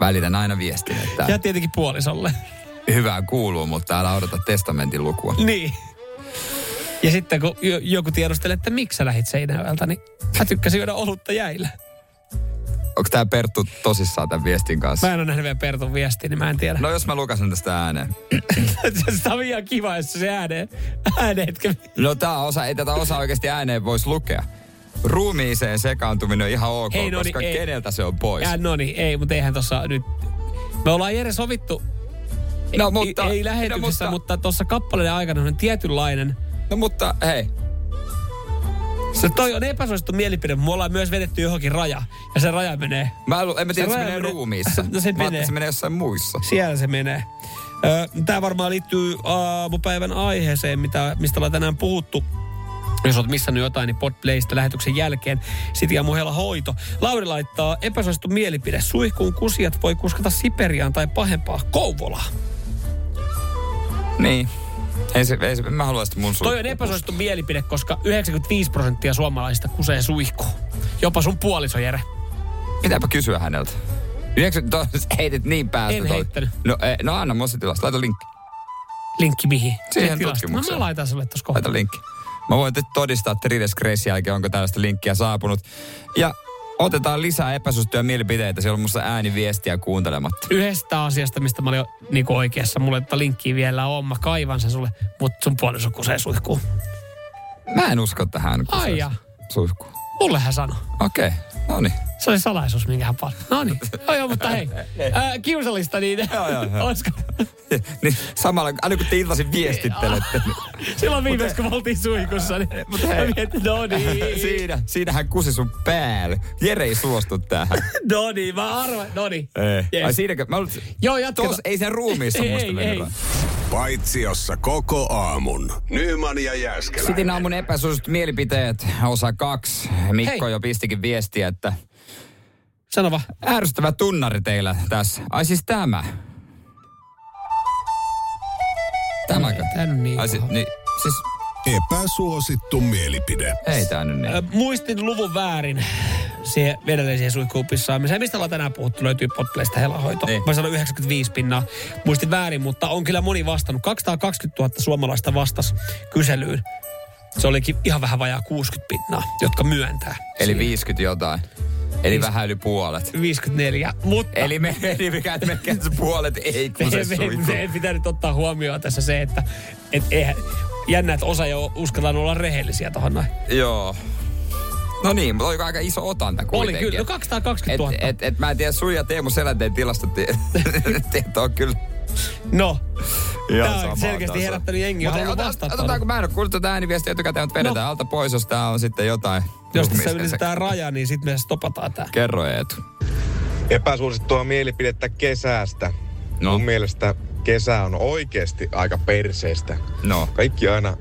Välitän aina viestin, että Ja tietenkin puolisolle. hyvää kuuluu, mutta älä odota testamentin lukua. Niin. Ja sitten kun jo- joku tiedustelee, että miksi sä lähit Seinäjoelta, niin mä tykkäsin juoda olutta jäillä. Onko tämä Perttu tosissaan tämän viestin kanssa? Mä en ole nähnyt vielä Pertun viestiä, niin mä en tiedä. No jos mä lukasen tästä ääneen. Se on ihan kiva, jos se ääneen, ääneetkö. No tää osa, ei tätä osa oikeasti ääneen voisi lukea. Ruumiiseen sekaantuminen on ihan ok, Hei, no niin, koska ei. keneltä se on pois. Ja no niin, ei, mutta eihän tossa nyt... Me ollaan Jere sovittu, No, ei, mutta- ei lähetyksessä, no, mutta tuossa kappaleen aikana on tietynlainen... No mutta hei, Se toi on epäsuosittu mielipide, mutta me ollaan myös vedetty johonkin raja. Ja se raja menee. mä en, en mä tiedä, Se se menee ruumiissa. No se mä menee. se menee jossain muissa. Siellä se menee. Tämä varmaan liittyy aamupäivän aiheeseen, mitä, mistä ollaan tänään puhuttu. Jos olet missannut jotain, niin Podplaysta lähetyksen jälkeen. Sitten ja muhella hoito. Lauri laittaa epäsuosittu mielipide. Suihkuun kusijat voi kuskata Siperiaan tai pahempaa Kouvolaan. Niin. Ei se, ei se, mä haluan sitä mun Toi on epäsuosittu mielipide, koska 95 prosenttia suomalaisista kusee suihkuun. Jopa sun puoliso, Jere. Pitääpä kysyä häneltä. 90, to, heitit niin päästä. En toi. heittänyt. No, ei, no anna musta tilasta. Laita linkki. Linkki mihin? Siihen tutkimukseen. No mä laitan sulle tuossa kohtaa. Laita linkki. Mä voin todistaa, että Rides Grace jälkeen onko tällaista linkkiä saapunut. Ja otetaan lisää epäsuosittuja mielipiteitä. Siellä on musta ääniviestiä kuuntelematta. yhdestä asiasta, mistä mä olin jo niin oikeassa. Mulle tätä linkkiä vielä on. Mä kaivan sen sulle, mutta sun puoliso kusee suihkuun. Mä en usko tähän. Ai ja. Suihku. Mulle hän sanoi. Okei, okay. no niin. Se oli salaisuus, minkä hän paljon. No niin. Oh, joo, mutta hei. Ää, kiusallista niin. Joo, joo, joo. Olisiko? niin samalla, aina kun te iltaisin viestittelette, niin Silloin viimeksi, kun me oltiin suihkussa, niin Mutta mä hei. mietin, no niin. siinä, siinä hän kusi sun päälle. Jere ei suostu tähän. No niin, mä arvan. No niin. Ei. Yes. Ai siinäkö? Mä luulen, Joo, jatketaan. tos, ei sen ruumiissa Ei, musta ei, vaan. Paitsiossa koko aamun. Nyman ja Jääskeläinen. Sitin aamun epäsuositut mielipiteet, osa kaksi. Mikko Hei. jo pistikin viestiä, että Sano vaan. ärsyttävä tunnari teillä tässä. Ai siis tämä. Tämäkö? Tää nyt niin. Ai si, niin, siis Epäsuosittu mielipide. ei tää nyt niin. Ö, Muistin luvun väärin siihen vedelliseen suihkuupissaan. Se, mistä ollaan tänään puhuttu, löytyy Podplaysta helahoito. Niin. Mä sanoin 95 pinnaa. Muistin väärin, mutta on kyllä moni vastannut. 220 000 suomalaista vastas kyselyyn. Se olikin ihan vähän vajaa 60 pinnaa, jotka myöntää. Eli siihen. 50 jotain. Eli vähän yli puolet. 54. Mutta Eli me, eli mikä, mikä se puolet ei kun se me, me, me pitää nyt ottaa huomioon tässä se, että et eihän, jännä, että osa jo uskallaan olla rehellisiä tuohon noin. Joo. No niin, mutta oliko aika iso otanta Oli kuitenkin. kyllä, no 220 000. Et, et, et, mä en tiedä, sun ja Teemu Selänteen tilastotieto on kyllä no, ihan Tää on selkeästi herättänyt jengiä Mutta Otetaan, kun mä en ole kuullut tätä ääniviestiä etukäteen, mutta vedetään no. alta pois, jos tää on sitten jotain. Jos tässä ylitetään raja, niin sitten me stopataan tää. Kerro Eetu. Epäsuosittua mielipidettä kesästä. No. Mun mielestä kesä on oikeasti aika perseestä. No. Kaikki aina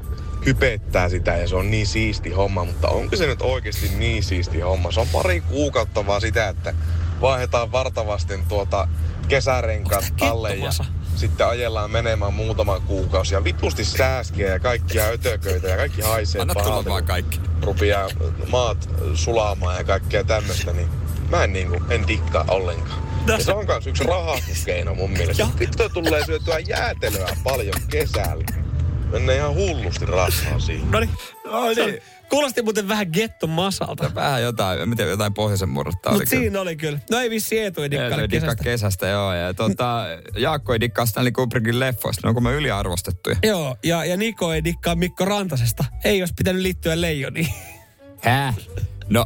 hypettää sitä ja se on niin siisti homma, mutta onko se nyt oikeasti niin siisti homma? Se on pari kuukautta vaan sitä, että vaihdetaan vartavasten tuota kesärenkaat alle ja sitten ajellaan menemään muutama kuukausi ja vitusti sääskiä ja kaikkia ötököitä ja kaikki haisee Anna tulla vaan kaikki. Rupeaa maat sulaamaan ja kaikkea tämmöistä, niin mä en niinku, en dikkaa ollenkaan. Ja se on kans yksi rahastuskeino mun mielestä. Vittu tulee syötyä jäätelöä paljon kesällä. Mennään ihan hullusti rahaa siihen. No niin. No niin. Kuulosti muuten vähän getto masalta. Vähän jotain, miten jotain pohjoisen murretta oli Mutta siinä oli kyllä. No ei vissi Eetu ei dikkaile dikkaa kesästä. kesästä, joo. Ja tota, Jaakko ei dikkaa Stanley Kubrickin leffoista. Ne onko me yliarvostettuja? Joo, ja, ja Niko ei dikkaa Mikko Rantasesta. Ei olisi pitänyt liittyä leijoniin. Häh? No,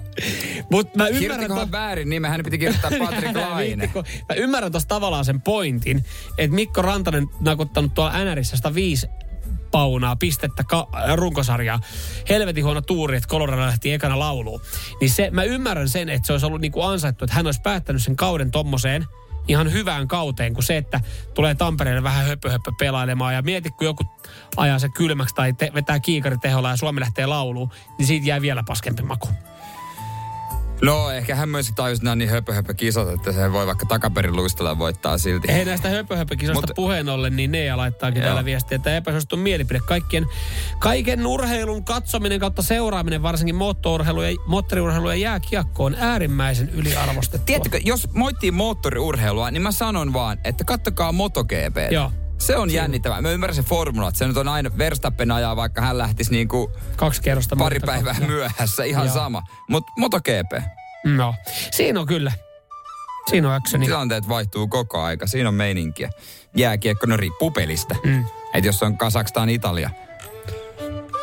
Mut mä ymmärrän... kirjoitikohan väärin nimen? Hän piti kirjoittaa Patrick Laine. Mä ymmärrän tuossa tavallaan sen pointin, että Mikko Rantanen nakuttanut tuolla NRissä 105 paunaa, pistettä, ka- äh, runkosarjaa. Helvetin huono tuuri, että Colorado lähti ekana lauluun. Niin se, mä ymmärrän sen, että se olisi ollut niinku ansaittu, että hän olisi päättänyt sen kauden tommoseen ihan hyvään kauteen, kuin se, että tulee Tampereelle vähän höpö, höpö pelailemaan. Ja mieti, kun joku ajaa se kylmäksi tai te- vetää kiikariteholla ja Suomi lähtee lauluun, niin siitä jää vielä paskempi maku. No, ehkä hän myös tajusi, nämä niin höpö, höpö kisat, että se voi vaikka takaperin luistella voittaa silti. Ei näistä höpöhöpökisoista Mut- puheen ollen, niin Nea laittaakin täällä viestiä, että epäsuosittu mielipide. Kaikkien, kaiken urheilun katsominen kautta seuraaminen, varsinkin moottoriurheilu ja, moottoriurheilu ja jääkiekko on äärimmäisen yliarvostettua. Tiedättekö, jos moittiin moottoriurheilua, niin mä sanon vaan, että kattokaa MotoGP. Joo. Se on jännittävää. Mä ymmärrän se formula, että se nyt on aina Verstappen ajaa, vaikka hän lähtisi niinku Kaksi kerrosta. pari päivää kautta. myöhässä, ihan Joo. sama. Mutta MotoGP, No, siinä on kyllä. Siinä on actioni. tilanteet vaihtuu koko aika, siinä on meininkiä. Jääkiekko, no riippuu pelistä. Mm. Että jos on Kazakstan, Italia.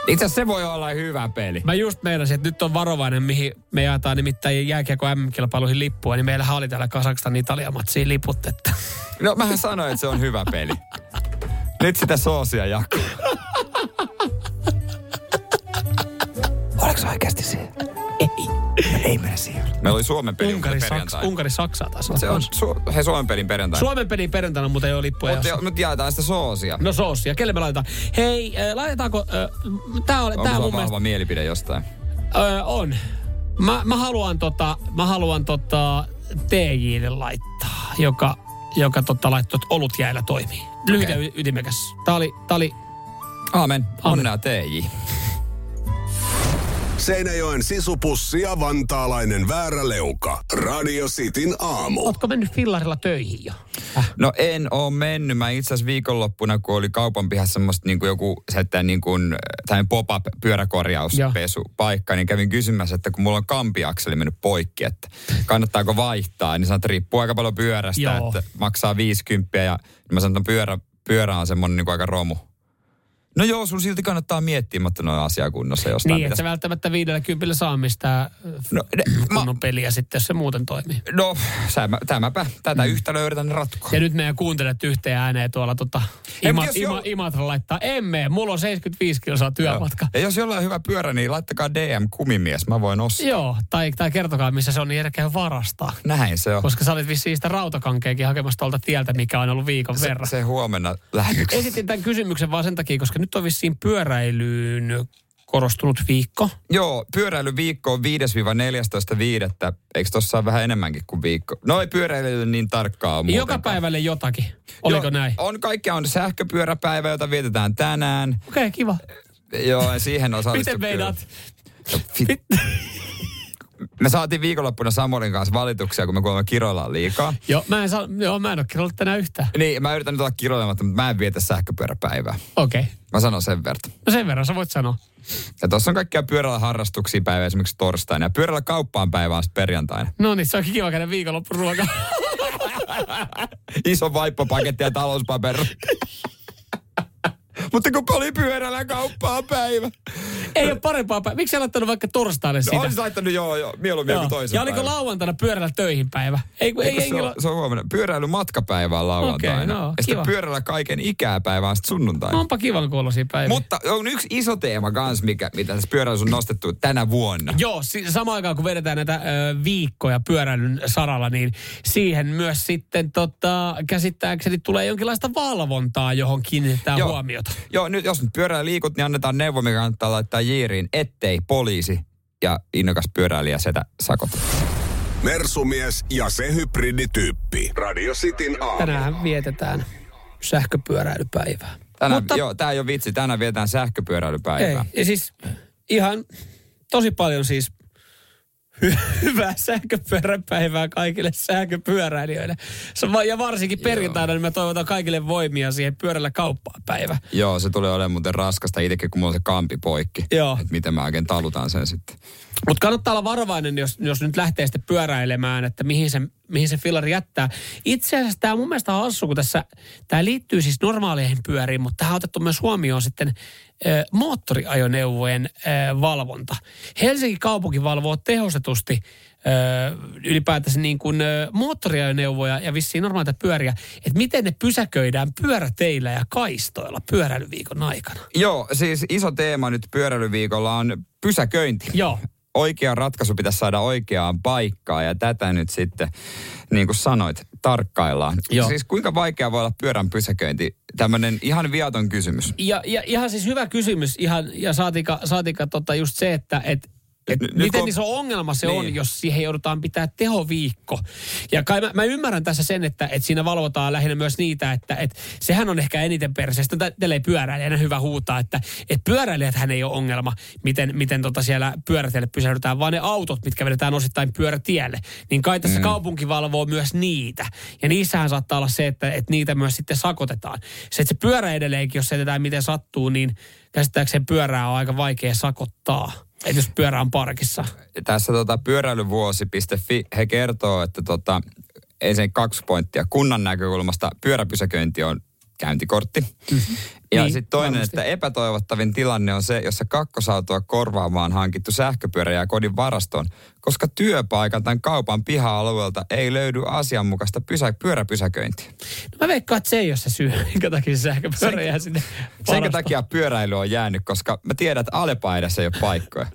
Itse asiassa se voi olla hyvä peli. Mä just meinasin, että nyt on varovainen, mihin me jaetaan nimittäin jääkiekko MM-kilpailuihin lippua, niin meillähän oli täällä Kasakstan Italia-matsiin liput, että No mähän sanoin, että se on hyvä peli. Nyt sitä soosia jakuu. Oliko se oikeasti siinä? Ei. Ei mene siihen. Meillä oli Suomen peli Unkari, Saks. Unkari Saksaa taas on. Se on su- he Suomen pelin perjantaina. Suomen pelin perjantaina, mutta ei ole lippuja. Mutta jossa- nyt jaetaan sitä soosia. No soosia. Kelle me laitetaan? Hei, äh, laitetaanko... Äh, tää, oli, Onko tää sulla mun vahva mielestä... mielipide jostain? Äh, on. Mä, mä haluan tota, mä haluan tota TJlle laittaa, joka, joka tota laittoi, että olut jäällä toimii. Lyhyt ja y- ytimekäs. Tää oli, oli Aamen. Onnea TJ. Seinäjoen sisupussi ja vantaalainen vääräleuka. Radio Cityn aamu. Ootko mennyt fillarilla töihin jo? No en oo mennyt. Mä itse asiassa viikonloppuna, kun oli kaupan pihassa semmoista niin kuin joku se, niin kuin, tämmöinen pop-up pyöräkorjauspesupaikka, niin kävin kysymässä, että kun mulla on kampiakseli mennyt poikki, että kannattaako vaihtaa, niin sanoin, että riippuu aika paljon pyörästä, Joo. että maksaa 50 ja mä sanoin, että pyörä, pyörä on semmoinen niin kuin aika romu. No joo, sun silti kannattaa miettiä, mutta noin asiakunnossa jostain Niin, että välttämättä viidellä kympillä saa mistään No, ne, kunnon peliä sitten, jos se muuten toimii. No, sämä, tämäpä, tätä mm. yhtälöä yritän ratkoa. Ja nyt meidän kuuntelet yhteen ääneen tuolla tota, Ima, Ima, jo- Imatra laittaa, emme, mulla on 75 kilsaa työmatka. Ja jos jollain on hyvä pyörä, niin laittakaa DM kumimies, mä voin ostaa. Joo, tai, tai kertokaa missä se on, niin järkeä varastaa. Näin se on. Koska sä olit vissiin sitä rautakankeekin hakemassa tuolta tieltä, mikä on ollut viikon se, verran. se huomenna lähetyksessä. Esitin tämän kysymyksen vaan sen takia, koska nyt on vissiin pyöräilyyn korostunut viikko. Joo, pyöräilyviikko on 5-14.5. Eikö tossa ole vähän enemmänkin kuin viikko? No ei pyöräily niin tarkkaa ole Joka muutenkaan. päivälle jotakin. Oliko Joo, näin? On kaikkea, on sähköpyöräpäivä, jota vietetään tänään. Okei, okay, kiva. Joo, siihen osallistu Miten meinaat? Fit. Me saatiin viikonloppuna Samuelin kanssa valituksia, kun me kuulemma kiroillaan liikaa. Joo, mä en, saa, joo, mä en ole kirjoittanut tänään yhtään. Niin, mä yritän nyt olla kiroilematta, mutta mä en vietä sähköpyöräpäivää. Okei. Okay. Mä sanon sen verran. No sen verran sä voit sanoa. Ja tuossa on kaikkia pyörällä harrastuksia päivä esimerkiksi torstaina. Ja pyörällä kauppaan päivä on sitten perjantaina. No niin, se onkin kiva käydä viikonloppuruoka. Iso vaippapaketti ja talouspaperi. Mutta kun oli pyörällä kauppaan päivä. Ei ole parempaa päivää. Miksi sä laittanut vaikka torstaille sitä? No, olisin laittanut joo, joo, mieluummin Joo. joku toisen Ja oliko päivän. lauantaina pyörällä töihin päivä? Ei, kun- ei, ei, se, ei, on, se on huomenna. Pyöräily matkapäivä on lauantaina. Okei, no, ja sitten pyörällä kaiken ikäpäivä on sitten sunnuntaina. Onpa kivan kuulosia päiviä. Mutta on yksi iso teema kans, mikä, mitä tässä pyöräilyssä on nostettu tänä vuonna. Joo, si- samaan aikaan kun vedetään näitä ö, viikkoja pyöräilyn saralla, niin siihen myös sitten tota, käsittääkseni tulee jonkinlaista valvontaa, johon kiinnitetään Joo. huomiota. Joo, nyt jos nyt pyörällä liikut, niin annetaan neuvo, mikä kannattaa laittaa jiiriin, ettei poliisi ja innokas pyöräilijä sitä sakota. Mersumies ja se hybridityyppi. Radio Cityn aamu. Tänään vietetään sähköpyöräilypäivää. Tänään, Mutta, joo, tää ei ole vitsi. Tänään vietään sähköpyöräilypäivää. Ei, ja siis ihan tosi paljon siis hyvää sähköpyöräpäivää kaikille sähköpyöräilijöille. Ja varsinkin perjantaina niin mä toivotan kaikille voimia siihen pyörällä kauppaan päivä. Joo, se tulee olemaan muuten raskasta itsekin, kun mulla on se kampi poikki. Joo. Että miten mä oikein talutaan sen sitten. Mutta kannattaa olla varovainen, jos, jos nyt lähtee sitten pyöräilemään, että mihin se, mihin se fillari jättää. Itse asiassa tämä mun mielestä on hassu, kun tässä, tämä liittyy siis normaaleihin pyöriin, mutta tähän on otettu myös huomioon sitten ö, moottoriajoneuvojen ö, valvonta. Helsingin kaupunki valvoo tehostetusti ö, ylipäätänsä niin kuin moottoriajoneuvoja ja vissiin normaaleita pyöriä, että miten ne pysäköidään pyöräteillä ja kaistoilla pyöräilyviikon aikana. Joo, siis iso teema nyt pyöräilyviikolla on pysäköinti. Joo oikea ratkaisu pitäisi saada oikeaan paikkaan ja tätä nyt sitten, niin kuin sanoit, tarkkaillaan. Joo. Siis kuinka vaikea voi olla pyörän pysäköinti? Tämmöinen ihan viaton kysymys. Ja, ja ihan siis hyvä kysymys ihan, ja saatika, saatika tota just se, että et, et Nyt miten kun- iso ongelma se Niin. on, jos siihen joudutaan pitää tehoviikko. Ja kai mä, mä ymmärrän tässä sen, että, että siinä valvotaan lähinnä myös niitä, että, että sehän on ehkä eniten perseestä. Tällä ei pyöräilijänä hyvä huutaa, että, että pyöräilijäthän ei ole ongelma, miten, miten tota siellä pyörätielle pysähdytään, vaan ne autot, mitkä vedetään osittain pyörätielle. Niin kai tässä mm. kaupunki valvoo myös niitä. Ja niissähän saattaa olla se, että, että niitä myös sitten sakotetaan. Se, että se pyörä edelleenkin, jos se jätetään miten sattuu, niin käsittääkseni pyörää on aika vaikea sakottaa. Että jos pyörä on parkissa. Tässä tota, pyöräilyvuosi.fi, he kertoo, että tota, ensin kaksi pointtia. Kunnan näkökulmasta pyöräpysäköinti on käyntikortti. Mm-hmm. Ja Niin, sitten toinen, varmasti. että epätoivottavin tilanne on se, jossa kakkosautoa korvaamaan hankittu sähköpyörä jää kodin varastoon, koska työpaikan tämän kaupan piha-alueelta ei löydy asianmukaista pysä, pyöräpysäköintiä. No mä veikkaan, että se ei ole se syy, minkä takia se sähköpyörä jää sinne varastoon. takia pyöräily on jäänyt, koska mä tiedän, että Alepa ei ole paikkoja.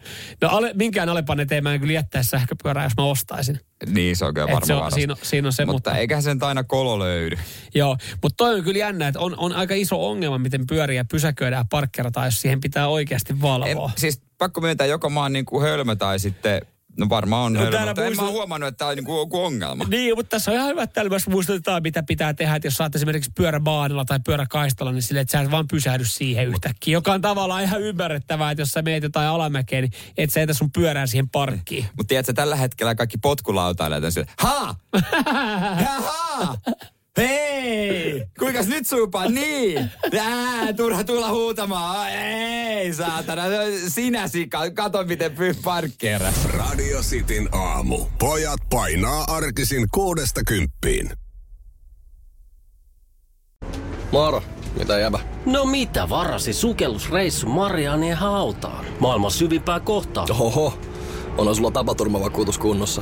No ale, minkään alepan eteen mä en kyllä jättäisi sähköpyörää, jos mä ostaisin. Niin, se on kyllä varmaan se on, siinä, siinä on se, mutta, mutta, eiköhän sen aina kolo löydy. joo. Mutta toi on kyllä jännä, että on, on aika iso ongelma, miten pyöriä pysäköidään parkkerataan, jos siihen pitää oikeasti En, valvoa. siis pakko myöntää, joko mä oon niin kuin hölmö tai sitten, no varmaan on No hölmö, mutta en mä muistut- huomannut, että tämä on niin kuin joku ongelma. Niin, mutta tässä on ihan hyvä, että täällä myös muistutetaan, mitä pitää tehdä, että jos saat esimerkiksi pyöräbaanilla tai pyöräkaistalla, niin silleen, että sä et vaan pysähdy siihen yhtäkkiä, joka on tavallaan ihan ymmärrettävää, että jos sä meet jotain alamäkeä, niin et sä etä sun pyörää siihen parkkiin. Mutta tiedätkö, tällä hetkellä kaikki potkulautailijat on silleen, ha! Jaha! Hei! Kuinkas nyt suupaa? Niin! Ää, turha tulla huutamaan. Ei, saatana. Sinä sika. Kato, miten pyy parkkeeras. Radio Cityn aamu. Pojat painaa arkisin kuudesta kymppiin. Moro, mitä jäbä? No mitä varasi sukellusreissu Marianien hautaan? Maailman syvimpää kohtaa. Oho, on sulla tapaturmavakuutus kunnossa.